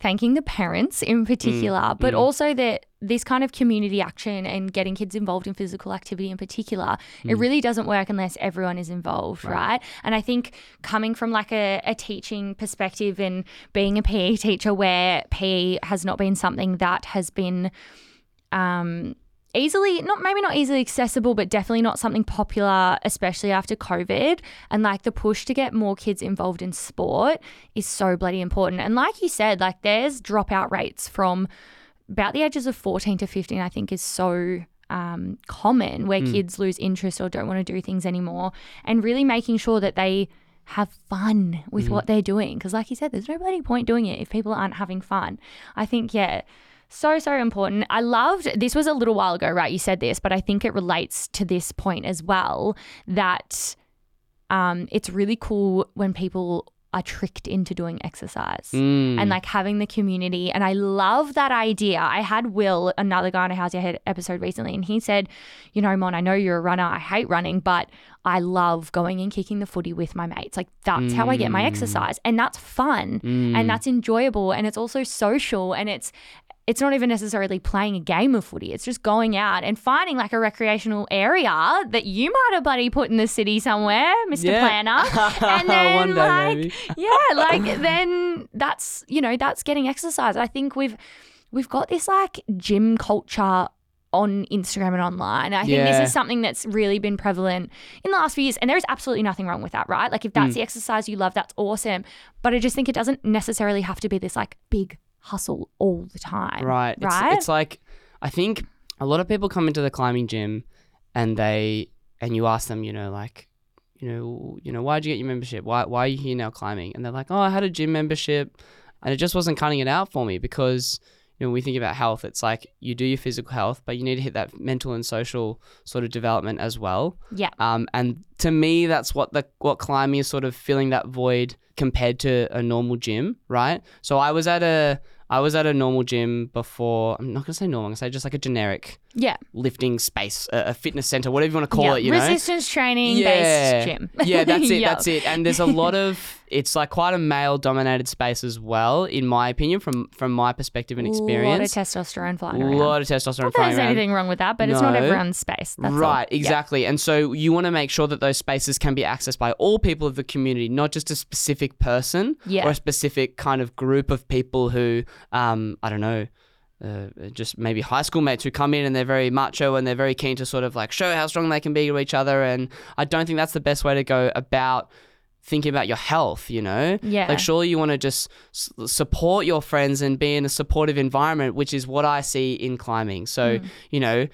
thanking the parents in particular, but mm. also that this kind of community action and getting kids involved in physical activity in particular, it really doesn't work unless everyone is involved, Mm. Right. right? And I think coming from like a, a teaching perspective and being a PE teacher where PE has not been something that has been um, easily not maybe not easily accessible but definitely not something popular especially after covid. And like the push to get more kids involved in sport is so bloody important. And like you said like there's dropout rates from about the ages of 14 to 15 i think is so um, common where kids lose interest or don't want to do things anymore and really making sure that they have fun with what they're doing. Because like you said there's no bloody point doing it if people aren't having fun. I think yeah so, so important. I loved this was a little while ago, right? You said this, but I think it relates to this point as well that um, it's really cool when people are tricked into doing exercise Mm. and like having the community. And I love that idea. I had Will, another guy on a How's Ya Head episode recently, and he said, You know, Mon, I know you're a runner. I hate running, but I love going and kicking the footy with my mates. Like that's how I get my exercise. And that's fun Mm. and that's enjoyable and it's also social and it's it's not even necessarily playing a game of footy. It's just going out and finding like a recreational area that you might have buddy put in the city somewhere, Mr. Yeah. Planner. And then day, like maybe. yeah, like then that's you know, that's getting exercise. I think we've we've got this like gym culture on Instagram and online. I think Yeah. this is something that's really been prevalent in the last few years. And there is absolutely nothing wrong with that, right? Like if that's Mm. the exercise you love, that's awesome. But I just think it doesn't necessarily have to be this like big hustle all the time. Right. It's, Right? it's like I think a lot of people come into the climbing gym and they and you ask them, you know, like, you know, you know, why'd you get your membership? Why why are you here now climbing? And they're like, Oh, I had a gym membership and it just wasn't cutting it out for me because you know, when we think about health, it's like you do your physical health, but you need to hit that mental and social sort of development as well. Yeah. Um, and to me, that's what the what climbing is sort of filling that void compared to a normal gym, right? So I was at a I was at a normal gym before. I'm not gonna say normal. I'm gonna say just like a generic Yeah. lifting space, a, a fitness center, whatever you want to call yeah. it. You know, Resistance training yeah. based gym. yeah, that's it. That's it. And there's a lot of it's like quite a male dominated space as well, in my opinion, from from my perspective and experience. A lot of testosterone flying A lot of testosterone Not flying there's around. anything wrong with that, but it's not everyone's space. That's all. right, Yeah. exactly. And so you want to make sure that those spaces can be accessed by all people of the community, not just a specific person Yeah. or a specific kind of group of people who, um, I don't know, uh, just maybe high school mates who come in and they're very macho and they're very keen to sort of like show how strong they can be to each other. And I don't think that's the best way to go about thinking about your health, you know? Yeah. Like, surely you want to just s- support your friends and be in a supportive environment, which is what I see in climbing. So, Mm. you know,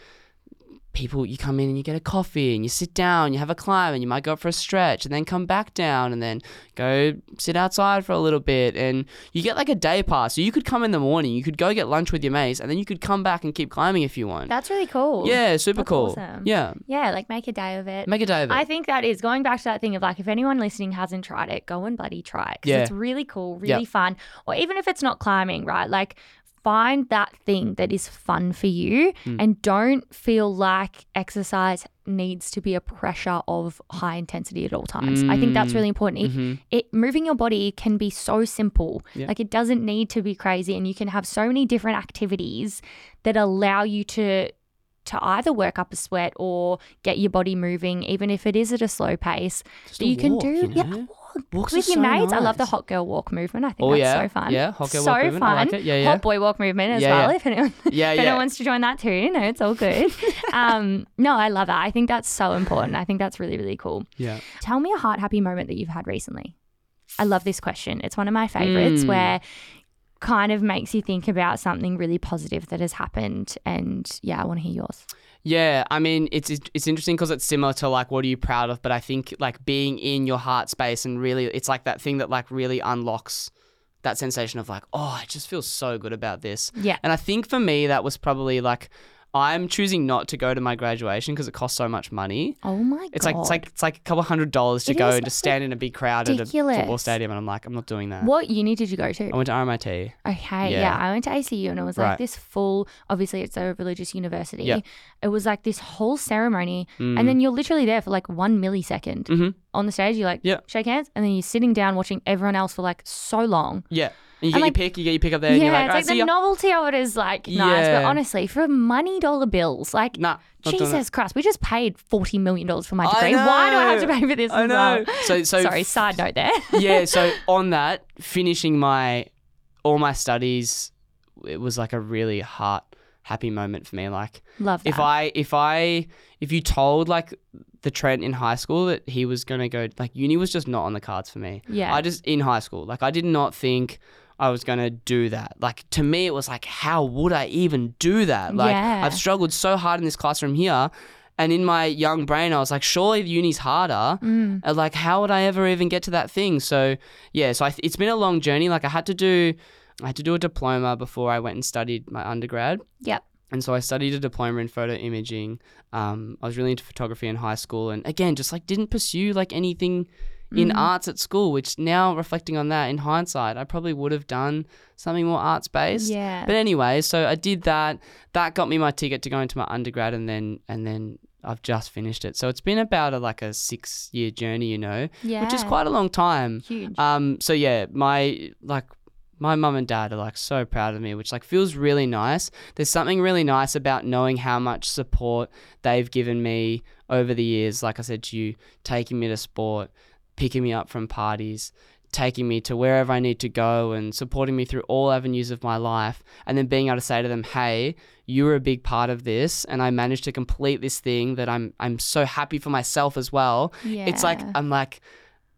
people, you come in and you get a coffee and you sit down, you have a climb and you might go up for a stretch and then come back down and then go sit outside for a little bit. And you get like a day pass. So you could come in the morning, you could go get lunch with your mates, and then you could come back and keep climbing if you want. That's really cool. yeah, super That's cool. awesome. Yeah. Yeah, like make a day of it. Make a day of it. I think that is going back to that thing of like, if anyone listening hasn't tried it, go and bloody try it. 'cause Yeah. it's really cool, really fun. Or even if it's not climbing, right? Like, find that thing that is fun for you Hmm. and don't feel like exercise needs to be a pressure of high intensity at all times. I think that's Mm. really important. It, Mhm. it moving your body can be so simple. Yeah. Like it doesn't need to be crazy and you can have so many different activities that allow you to to either work up a sweat or get your body moving even if it is at a slow pace Just that you can walk, do you yeah know? walk Walks with your so mates. I love the hot girl walk movement. I think Oh that's yeah, so fun. Yeah, hot girl so walk movement. fun. I like it. Yeah, yeah. Hot boy walk movement as Yeah, well. yeah. If anyone, yeah, if yeah. anyone wants to join that too, no, it's all good. um, no, I love that. I think that's so important. I think that's really, really cool. yeah. Tell me a heart happy moment that you've had recently. I love this question. It's one of my favorites Mm. where kind of makes you think about something really positive that has happened. And yeah, I want to hear yours. Yeah, I mean, it's it's interesting because it's similar to like what are you proud of, but I think like being in your heart space and really, it's like that thing that like really unlocks that sensation of like, oh, I just feel so good about this. Yeah. And I think for me, that was probably like, I'm choosing not to go to my graduation because it costs so much money. Oh my It's God. like it's like it's like a couple hundred dollars to It go and just stand in a big crowd at a football stadium, and I'm like, I'm not doing that. what uni did you go to? I went to RMIT. Okay, yeah. Yeah. I went to ACU and it was like Right. this full, obviously it's a religious university. Yeah. It was like this whole ceremony Mm. and then you're literally there for like one millisecond Mhm. on the stage. You like Yeah. shake hands and then you're sitting down watching everyone else for like so long. Yeah, and you And, get like- your pick. You get your pick up there, and yeah, you're like, it's "All like right, the ya." novelty of it is like nice, but honestly, for money dollar bills, like Nah, not doing. Jesus Christ, we just paid forty million dollars for my I degree. Why do I have to know. pay for this? I as know. well? So so Sorry, side note there. yeah, so on that, finishing my all my studies, it was like a really heart happy moment for me. Like Love that. if I if I if you told like the Trent in high school that he was gonna go like uni was just not on the cards for me. yeah, I just in high school, like I did not think I was gonna do that. Like to me, it was like, how would I even do that? Like Yeah. I've struggled so hard in this classroom here. And in my young brain, I was like, surely the uni's harder. Mm. Uh, Like, how would I ever even get to that thing? So, yeah, so I th- it's been a long journey. Like, I had to do, I had to do a diploma before I went and studied my undergrad. Yep. And so I studied a diploma in photo imaging. Um, I was really into photography in high school, and again, just like didn't pursue like anything in Mm. arts at school. Which now, reflecting on that in hindsight, I probably would have done something more arts based. Yeah. But anyway, so I did that. That got me my ticket to go into my undergrad, and then and then I've just finished it. So it's been about a like a six year journey, you know, yeah. which is quite a long time. huge. Um, so yeah, my like my mum and dad are like so proud of me, which like feels really nice. There's something really nice about knowing how much support they've given me over the years. Like I said to you, taking me to sport, picking me up from parties, taking me to wherever I need to go and supporting me through all avenues of my life and then being able to say to them, "Hey, you were a big part of this and I managed to complete this thing that I'm I'm so happy for myself as well." yeah. It's like I'm like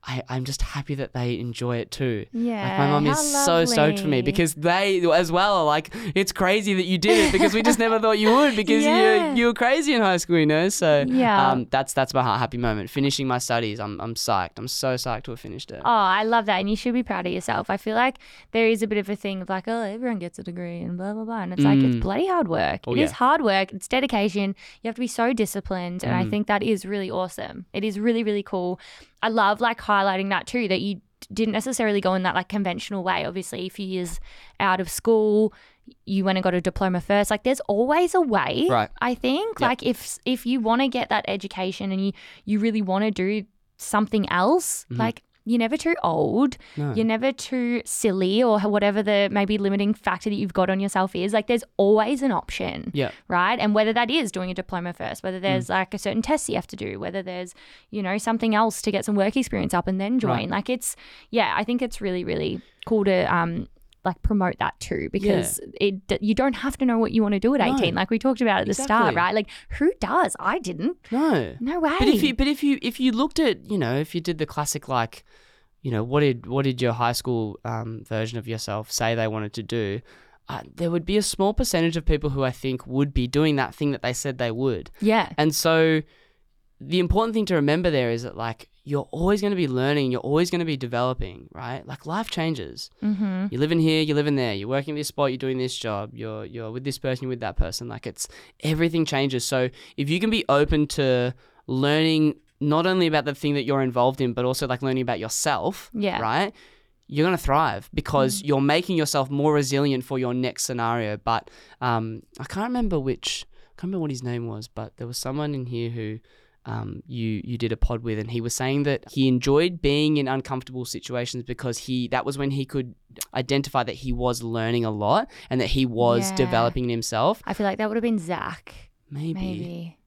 I, I'm just happy that they enjoy it too. yeah. Like my mum how is so stoked for me because they as well are like, it's crazy that you did it because we just never thought you would because Yeah. you you were crazy in high school, you know. So Yeah. um, that's that's my happy moment. Finishing my studies, I'm I'm psyched. I'm so psyched to have finished it. Oh, I love that. And you should be proud of yourself. I feel like there is a bit of a thing of like, oh, everyone gets a degree and blah, blah, blah. And it's like, it's Mm. bloody hard work. Oh, It is yeah. hard work. It's dedication. You have to be so disciplined. And I Mm. think that is really awesome. It is really, really cool. I love like highlighting that too, that you didn't necessarily go in that like conventional way. Obviously, a few years out of school, you went and got a diploma first. Like there's always a way. Right. I think. Yep. Like if if you want to get that education and you you really want to do something else, Mhm. like you're never too old. No. You're never too silly or whatever the maybe limiting factor that you've got on yourself is. Like there's always an option. Yeah. Right. And whether that is doing a diploma first, Mm. whether there's like a certain test you have to do, whether there's, you know, something else to get some work experience up and then join. Right. Like it's yeah, I think it's really, really cool to um like promote that too because it you don't have to know what you want to do at No. 18 like we talked about at the start right? Like who does? I didn't. No. no way But if you but if you if you looked at you know if you did the classic like you know what did what did your high school um, version of yourself say they wanted to do uh, there would be a small percentage of people who I think would be doing that thing that they said they would. Yeah. And so the important thing to remember there is that like you're always going to be learning you're always going to be developing right like life changes mm-hmm. you're living here, you're living there, you're working at this spot, you're doing this job, you're you're with this person, you're with that person. Like it's everything changes. So if you can be open to learning not only about the thing that you're involved in, but also like learning about yourself, Yeah. right? You're gonna thrive because Mm. you're making yourself more resilient for your next scenario. But um, I can't remember which, I can't remember what his name was, but there was someone in here who um, you you did a pod with, and he was saying that he enjoyed being in uncomfortable situations because he that was when he could identify that he was learning a lot and that he was Yeah. developing himself. i feel like that would have been zach Maybe, maybe.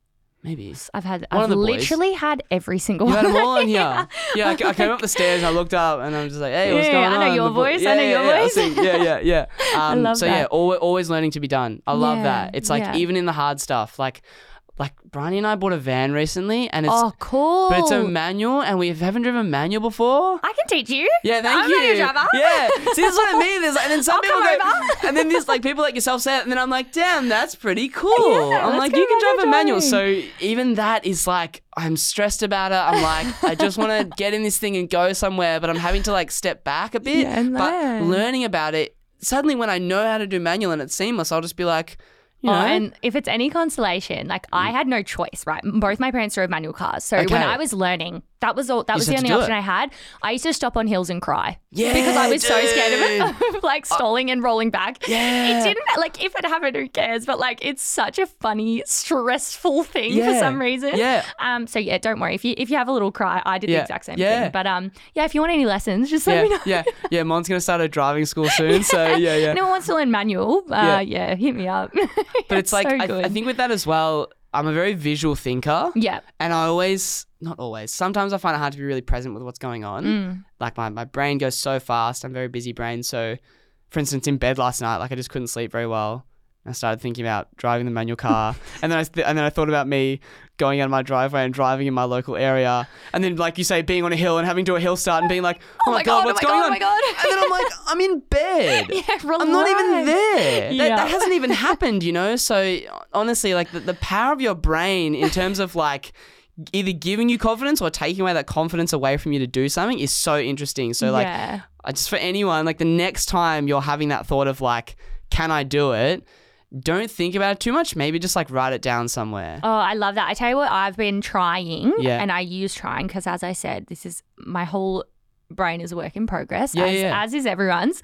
maybe i've had One of i've the boys. literally had every single You had one them all in here. Yeah. Yeah, I, I came up the stairs and I looked up and I'm just like, hey, what's Yeah, going on?" I know your voice, I know your yeah, voice. Yeah, yeah, yeah. Um, love so yeah, that. al- always learning to be done. I love Yeah, that. It's like yeah. even in the hard stuff, like like Bryony and I bought a van recently and it's oh cool but it's a manual and we haven't driven manual before. i can teach you Yeah, thank you. I'm you. not your driver. Yeah, see, this is what I mean. There's, and then some I'll people go, over. and then there's like people like yourself say it, and then I'm like, damn, that's pretty cool. Yeah, I'm like, you can drive a manual. So even that is like, I'm stressed about it. I'm like, I just want to get in this thing and go somewhere, but I'm having to like step back a bit. Yeah, and but learn. learning about it, suddenly when I know how to do manual and it's seamless, I'll just be like, you Oh, know, and if it's any consolation, like I mm. had no choice, right? Both my parents drove manual cars, so Okay. when I was learning, that was all. That You was the only option it. I had. I used to stop on hills and cry yeah, because I was so scared of it, like stalling and rolling back. Yeah. It didn't like if it happened, who cares? But like it's such a funny, stressful thing for some reason. Yeah. Um. So yeah, don't worry if you if you have a little cry. I did Yeah. the exact same Yeah. thing. But um, yeah, if you want any lessons, just let me know. Yeah, yeah, yeah. Mon's gonna start a driving school soon, so yeah, yeah. Anyone wants to learn manual? Uh, yeah. hit me up. But it's like so I, I think with that as well, I'm a very visual thinker, yeah. and I always, not always, sometimes I find it hard to be really present with what's going on. Mm. Like my my brain goes so fast. I'm very busy brain. So, for instance, in bed last night, like I just couldn't sleep very well. I started thinking about driving the manual car, and then I th- and then I thought about me going out of my driveway and driving in my local area, and then like you say, being on a hill and having to do a hill start and being like, oh, oh my god, oh what's my going god, oh on? oh my god. And then I'm like, I'm in bed. Yeah, I'm not even there. That, Yeah. that hasn't even happened, you know? So honestly, like the, the power of your brain in terms of like either giving you confidence or taking away that confidence away from you to do something is so interesting. So like yeah. Just for anyone, like the next time you're having that thought of like, can I do it? Don't think about it too much. Maybe just like write it down somewhere. Oh, I love that. I tell you what, I've been trying, Yeah. and I use trying because, as I said, this is my whole brain is a work in progress, Yeah, as, yeah. as is everyone's.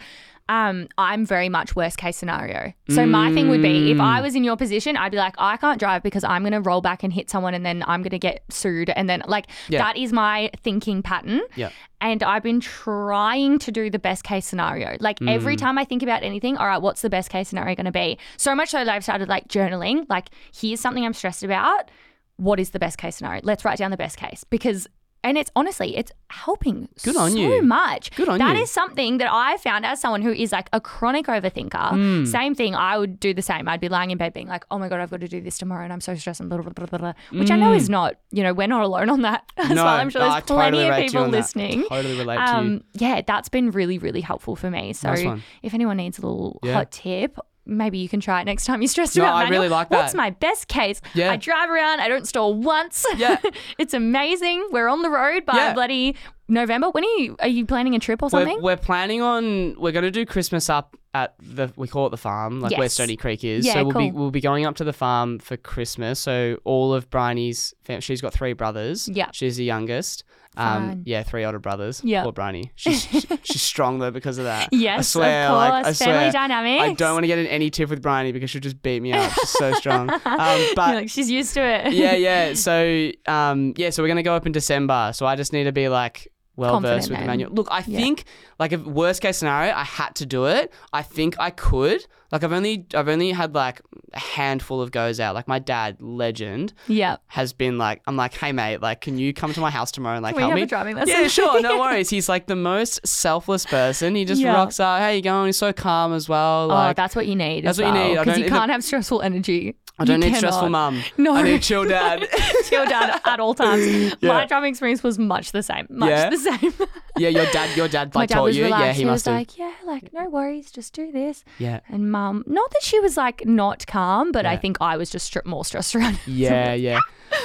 Um, I'm very much worst case scenario. So my thing would be if Mm. I was in your position, I'd be like, I can't drive because I'm gonna roll back and hit someone, and then I'm gonna get sued, and then like Yeah. that is my thinking pattern. Yeah. And I've been trying to do the best case scenario. Like Mm. every time I think about anything, all right, what's the best case scenario going to be? So much so that I've started like journaling. Like, here's something I'm stressed about. What is the best case scenario? Let's write down the best case because. And it's honestly, it's helping Good on so you. much. Good on That you. is something that I found as someone who is like a chronic overthinker. Mm. Same thing, I would do the same. I'd be lying in bed being like, oh my God, I've got to do this tomorrow and I'm so stressed and blah, blah, blah, blah, blah. Which I know is not, you know, we're not alone on that as Mm. no, well. I'm sure there's I plenty totally of relate to you people on that. listening. Totally relate to you. Um, yeah, that's been really, really helpful for me. So Nice one. if anyone needs a little Yeah. hot tip, maybe you can try it next time you're stressed No, about I really like that. What's my best case? Yeah. I drive around, I don't stall once. Yeah. it's amazing. We're on the road by Yeah. bloody November. When are you are you planning a trip or We're, something? we're planning on we're going to do Christmas up at the we call it the farm, like where Yes. Stony Creek is. Yeah, so we'll be cool. we'll be going up to the farm for Christmas. So all of Bryony's fam- she's got three brothers. Yeah. She's the youngest. Fine. Um, yeah, three older brothers. Yeah. Poor Bryony. She's she's strong though because of that. Yes, I swear, of course. like I Family swear. dynamics. I don't want to get in any tiff with Bryony because she'll just beat me up. She's so strong. Um, You're but like she's used to it. yeah, yeah. So, um, yeah. So we're gonna go up in December. So I just need to be like well versed with the manual. Look, I Yeah. think like if worst case scenario, I had to do it. I think I could. Like I've only I've only had like a handful of goes out. Like my dad, legend, yeah. has been like, I'm like, hey mate, like, can you come to my house tomorrow and like Can we help have me? a driving lesson? Yeah, sure, no worries. He's like the most selfless person. He just Yeah. rocks out. How you going? He's so calm as well. oh, that's what you need. That's what you need. I Because don't- you can't have stressful energy. I don't You need stressful cannot. mum. No. I need chill dad. Chill dad at all times. Yeah. My driving experience was much the same. Much Yeah? the same. yeah, your dad, your dad My like dad taught was you. relaxed. Yeah, he, he must was have. like, yeah, like no worries, just do this. yeah. And mum, not that she was like not calm, but I think I was just more stressed around. Yeah, yeah.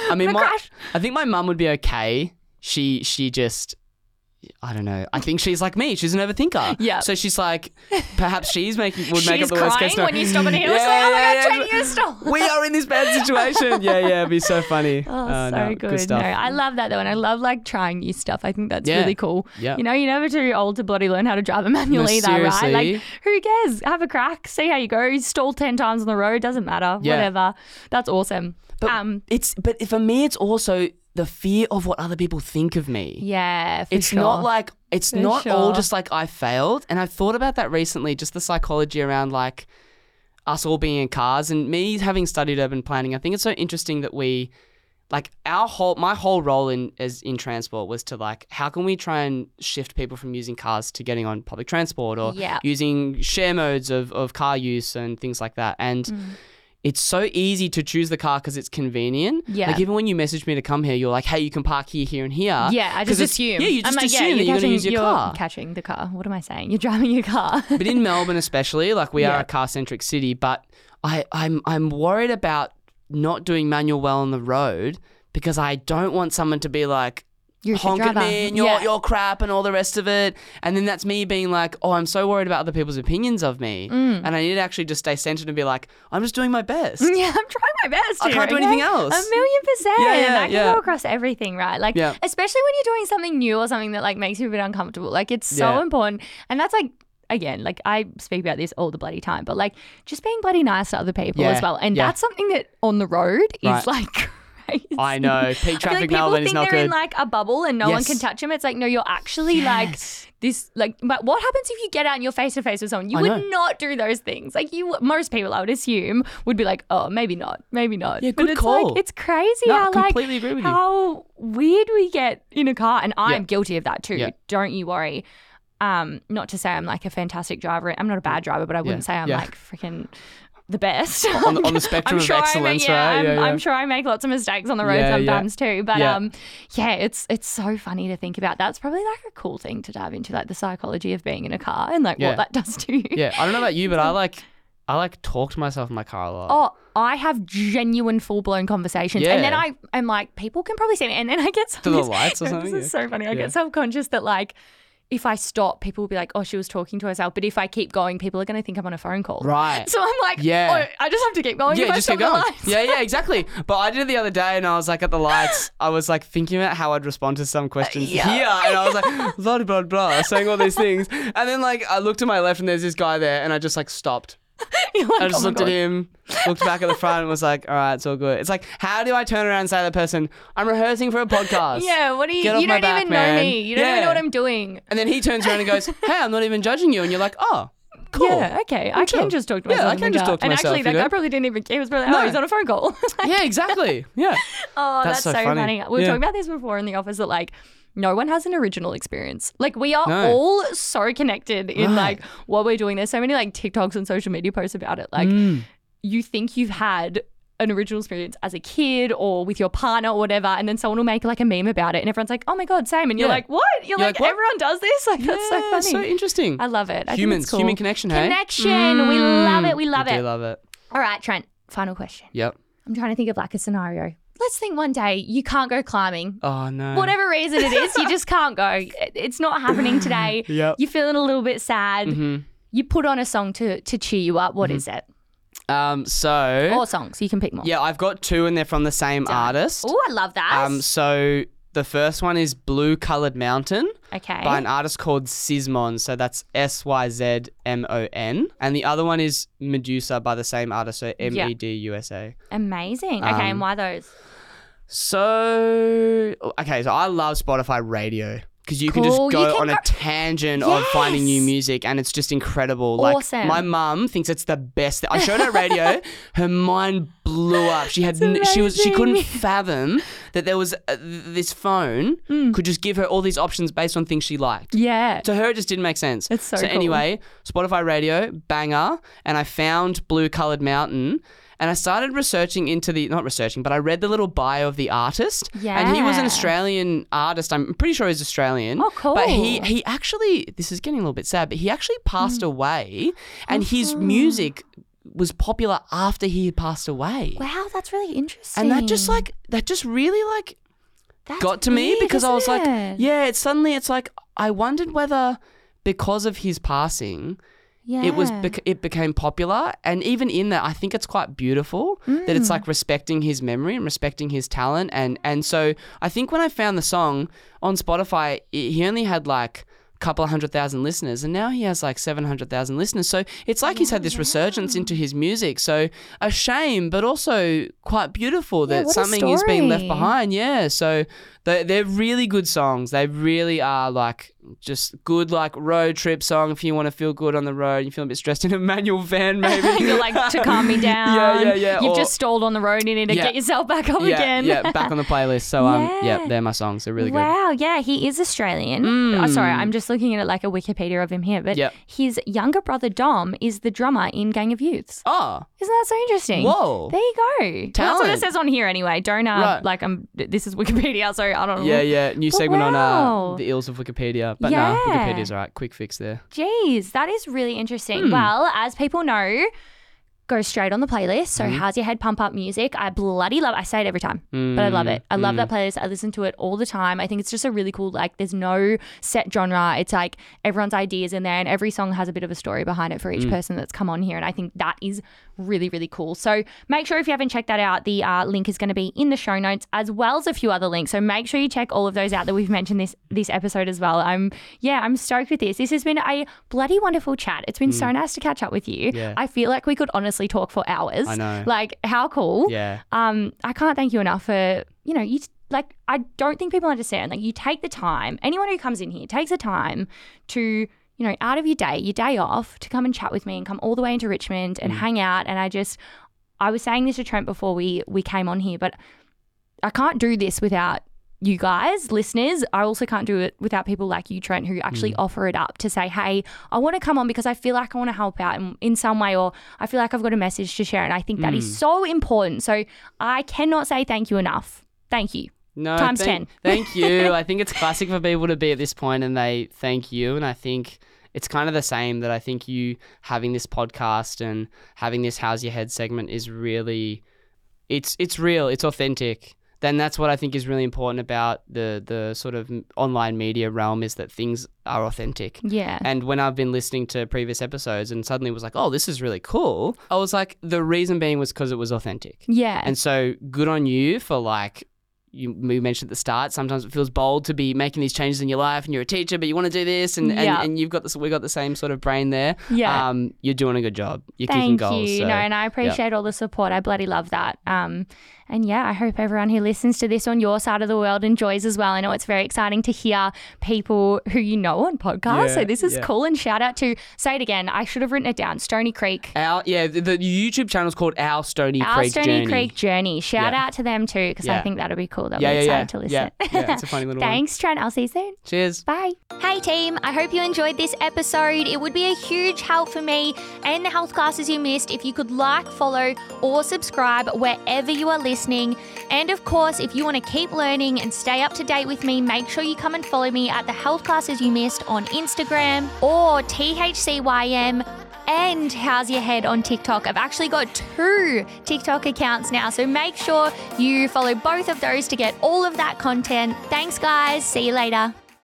I mean, gonna my. I think my mum would be okay. She she just I don't know. I think she's like me. She's an overthinker. Yeah. So she's like, perhaps she's making would make She's up the worst crying case when you stop and a hill. She's Yeah, like, oh my yeah, god, yeah. Trent, you stop. We are in this bad situation. Yeah, yeah. It'd be so funny. Oh, Uh, so no, good. stuff. No, I love that though, and I love like trying new stuff. I think that's Yeah. really cool. Yeah. You know, you're never too old to bloody learn how to drive a manual No, either, right? Like, who cares? Have a crack, see how you go. Stall ten times on the road, doesn't matter. Yeah. Whatever. That's awesome. But um, it's but for me, it's also the fear of what other people think of me. yeah, for it's sure. not like it's For not all just like I failed. And I've thought about that recently, just the psychology around like us all being in cars and me having studied urban planning. I think it's so interesting that we like our whole my whole role in as in transport was to like how can we try and shift people from using cars to getting on public transport or Yeah. using share modes of, of car use and things like that. And Mm. It's so easy to choose the car because it's convenient. Yeah. Like even when you message me to come here, you're like, hey, you can park here, here, and here. Yeah, I just assume. Yeah, you I'm just like, assume yeah, that you're going to use your you're car. Catching the car. What am I saying? You're driving your car. but in Melbourne, especially, like we are a car centric city, but I, I'm I'm worried about not doing manual well on the road because I don't want someone to be like You're honk at me and you're Yeah. you're crap and all the rest of it. And then that's me being like, oh, I'm so worried about other people's opinions of me. Mm. And I need to actually just stay centered and be like, I'm just doing my best. Yeah, I'm trying my best. I here, can't do okay? anything else. A million percent. Yeah, yeah, that can yeah. go across everything, right? Like, Yeah. especially when you're doing something new or something that like makes you a bit uncomfortable. Like, it's so Yeah. important, and that's like. Again, like I speak about this all the bloody time, but like just being bloody nice to other people Yeah, as well. And yeah. that's something that on the road is Right. like crazy. I know. Peak I traffic like people Melbourne think is not they're in like a bubble and no one can touch them. It's like, no, you're actually Yes. like this. Like, but what happens if you get out and you're face to face with someone? You I would know. not do those things. Like, you, most people, I would assume, would be like, oh, maybe not, maybe not. Yeah, but good it's call. Like, it's crazy No, I how like agree with you. how weird we get in a car, and I'm Yeah. guilty of that too. Yeah. Don't you worry. Um, not to say I'm like a fantastic driver. I'm not a bad driver, but I wouldn't say I'm yeah. like freaking the best on, the, on the spectrum I'm of sure I excellence, make, yeah, right? I'm, yeah, yeah. I'm sure I make lots of mistakes on the road Yeah, yeah. sometimes too. But Yeah. um, yeah, it's it's so funny to think about. That's probably like a cool thing to dive into, like the psychology of being in a car and like Yeah. what that does to you. yeah, I don't know about you, but I like I like talk to myself in my car a lot. Oh, I have genuine full blown conversations, and then I am like, people can probably see me, and then I get To the this- lights or This something? is so funny. I Yeah. get self conscious that like. If I stop, people will be like, "Oh, she was talking to herself." But if I keep going, people are going to think I'm on a phone call. Right. So I'm like, Yeah. "Oh, I just have to keep going." Yeah, just keep going. Yeah, yeah, exactly. But I did it the other day, and I was like at the lights. I was like thinking about how I'd respond to some questions Yeah. here, and I was like blah blah blah, saying all these things, and then like I looked to my left, and there's this guy there, and I just like stopped. Like, I "Oh just my looked God." at him, looked back at the front, and was like, "All right, it's all good." It's like, how do I turn around and say to the person, "I'm rehearsing for a podcast"? Yeah, what do you? You don't back, even man. know me. You don't even know what I'm doing. And then he turns around and goes, "Hey, I'm not even judging you," and you're like, "Oh, cool." Yeah, okay. I chill. can just talk to Yeah, myself. I can just talk to and myself, actually, that know? guy probably didn't even. He was probably, oh, No. he's on a phone call. Yeah, exactly. Yeah. oh, That's that's, so so, funny. funny. We were Yeah. talking about this before in the office that like. No one has an original experience. Like we are No. all so connected in Right. like what we're doing. There's so many like TikToks and social media posts about it. Like Mm. you think you've had an original experience as a kid or with your partner or whatever, and then someone will make like a meme about it, and everyone's like, "Oh my god, same!" And you're Yeah. like, "What?" You're, You're like, like, "What?" "Everyone does this." Like that's so funny. So interesting. I love it. I think Humans, it's cool. human connection, hey? Connection. We love it. We love We it. do love it. All right, Trent. Final question. Yep. I'm trying to think of like a scenario. Let's think one day you can't go climbing. Oh no. Whatever reason it is, you just can't go. It's not happening today. Yep. You're feeling a little bit sad. hmm you put on a song to to cheer you up. Mm-hmm. What is it? Um, so Or songs. You can pick more. yeah, I've got two, and they're from the same artist. Oh, I love that. Um, so the first one is Blue Colored Mountain okay. by an artist called Szymon. So that's S Y Z M O N. And the other one is Medusa by the same artist, so M E D U S A. Amazing. Okay, Um, and why those? So okay, so I love Spotify Radio. Because you can just go can on a tangent of finding new music, and it's just incredible. Like Awesome. my mum thinks it's the best. I showed her radio, her mind blew up. She had n- she was she couldn't fathom that there was uh, this phone Hmm. could just give her all these options based on things she liked. Yeah. To her, it just didn't make sense. It's so so cool. anyway, Spotify Radio banger, and I found Blue Colored Mountain, and I started researching into the not researching, but I read the little bio of the artist. and he was an Australian artist. I'm pretty sure he's Australian. Oh, cool. But he he actually this is getting a little bit sad, but he actually passed Hmm. away, and his Oh. music was popular after he had passed away. Wow, that's really interesting. And that just like that just really like That's got to me weird, because I was isn't like, yeah, it's suddenly it's like I wondered whether because of his passing, yeah. it was bec- it became popular, and even in that, I think it's quite beautiful that it's Mm. like respecting his memory and respecting his talent, and and so I think when I found the song on Spotify, it, he only had like. a Couple of hundred thousand listeners, and now he has like seven hundred thousand listeners. So it's like he's had this resurgence into his music. So a shame, but also quite beautiful that a something is being left behind. Yeah, so they they're really good songs. They really are like just good like road trip song if you want to feel good on the road. You feel a bit stressed in a manual van, maybe. You're like to calm me down. Yeah, yeah, yeah, You've or- just stalled on the road. You need to Yeah. get yourself back up yeah, again. yeah, back on the playlist. So um, Yeah. yeah, they're my songs. They're really good. Wow, yeah, he is Australian. Mm. Oh, sorry, I'm just looking at it like a Wikipedia of him here. But Yep. his younger brother Dom is the drummer in Gang of Youths. Oh, Isn't that so interesting? whoa. There you go. Well, that's what it says on here anyway. Don't uh, Right. like I'm. This is Wikipedia, so I don't know. Yeah, yeah. New But segment on uh, the ills of Wikipedia. But Yeah. no, Wikipedia's alright. Quick fix there. Jeez, that is really interesting. Hmm. Well, as people know, go straight on the playlist. So, Mm-hmm. how's your head pump up music? I bloody love. I say it every time, but I love it. I love that playlist. I listen to it all the time. I think it's just a really cool. Like, there's no set genre. It's like everyone's ideas in there, and every song has a bit of a story behind it for Mm. each person that's come on here. And I think that is really, really cool. So make sure if you haven't checked that out, the uh, link is going to be in the show notes as well as a few other links. So make sure you check all of those out that we've mentioned this this episode as well. I'm yeah, I'm stoked with this. This has been a bloody wonderful chat. It's been so nice to catch up with you. Mm. Yeah. I feel like we could honestly talk for hours. I know. Like how cool. Yeah. Um, I can't thank you enough for you know you like I don't think people understand. Like you take the time. Anyone who comes in here takes the time to you know out of your day, your day off, to come and chat with me and come all the way into Richmond Mm. and hang out. And I just I was saying this to Trent before we we came on here, but I can't do this without you guys, listeners. I also can't do it without people like you, Trent, who actually mm. offer it up to say, hey, I want to come on because I feel like I want to help out in, in some way, or I feel like I've got a message to share. And I think that is mm. so important. So I cannot say thank you enough. Thank you. No, Times thank, 10. thank you. I think it's classic for people to be at this point and they thank you. And I think it's kind of the same that I think you having this podcast and having this How's Your Head segment is really, it's it's real, it's authentic. Then that's what I think is really important about the the sort of online media realm is that things are authentic. Yeah. And when I've been listening to previous episodes and suddenly was like, oh, this is really cool, I was like, the reason being was because it was authentic. yeah. And so good on you for like you we mentioned at the start. Sometimes it feels bold to be making these changes in your life, and you're a teacher, but you want to do this, and, Yeah. and, and you've got this. We got the same sort of brain there. Yeah. Um, you're doing a good job. You're kicking Thank goals. you. so- no, and I appreciate all the support. I bloody love that. Um, and yeah, I hope everyone who listens to this on your side of the world enjoys as well. I know it's very exciting to hear people who you know on podcasts. so this is yeah. cool. And shout out to say it again. I should have written it down. Stony Creek. Our yeah, the, the YouTube channel is called Our Stony Creek Journey. Our Creek Stony Journey. Creek Journey. Shout Yeah. out to them too, because I think that'll be cool. They'll Yeah, be yeah, excited yeah. to listen. Yeah, yeah, it's a funny little one. Thanks, Trent. I'll see you soon. Cheers. Bye. Hey, team. I hope you enjoyed this episode. It would be a huge help for me and the health classes you missed if you could like, follow, or subscribe wherever you are listening. And of course, if you want to keep learning and stay up to date with me, make sure you come and follow me at the health classes you missed on Instagram or THCYM. And how's your head on TikTok? I've actually got two TikTok accounts now, so make sure you follow both of those to get all of that content. Thanks, guys. See you later.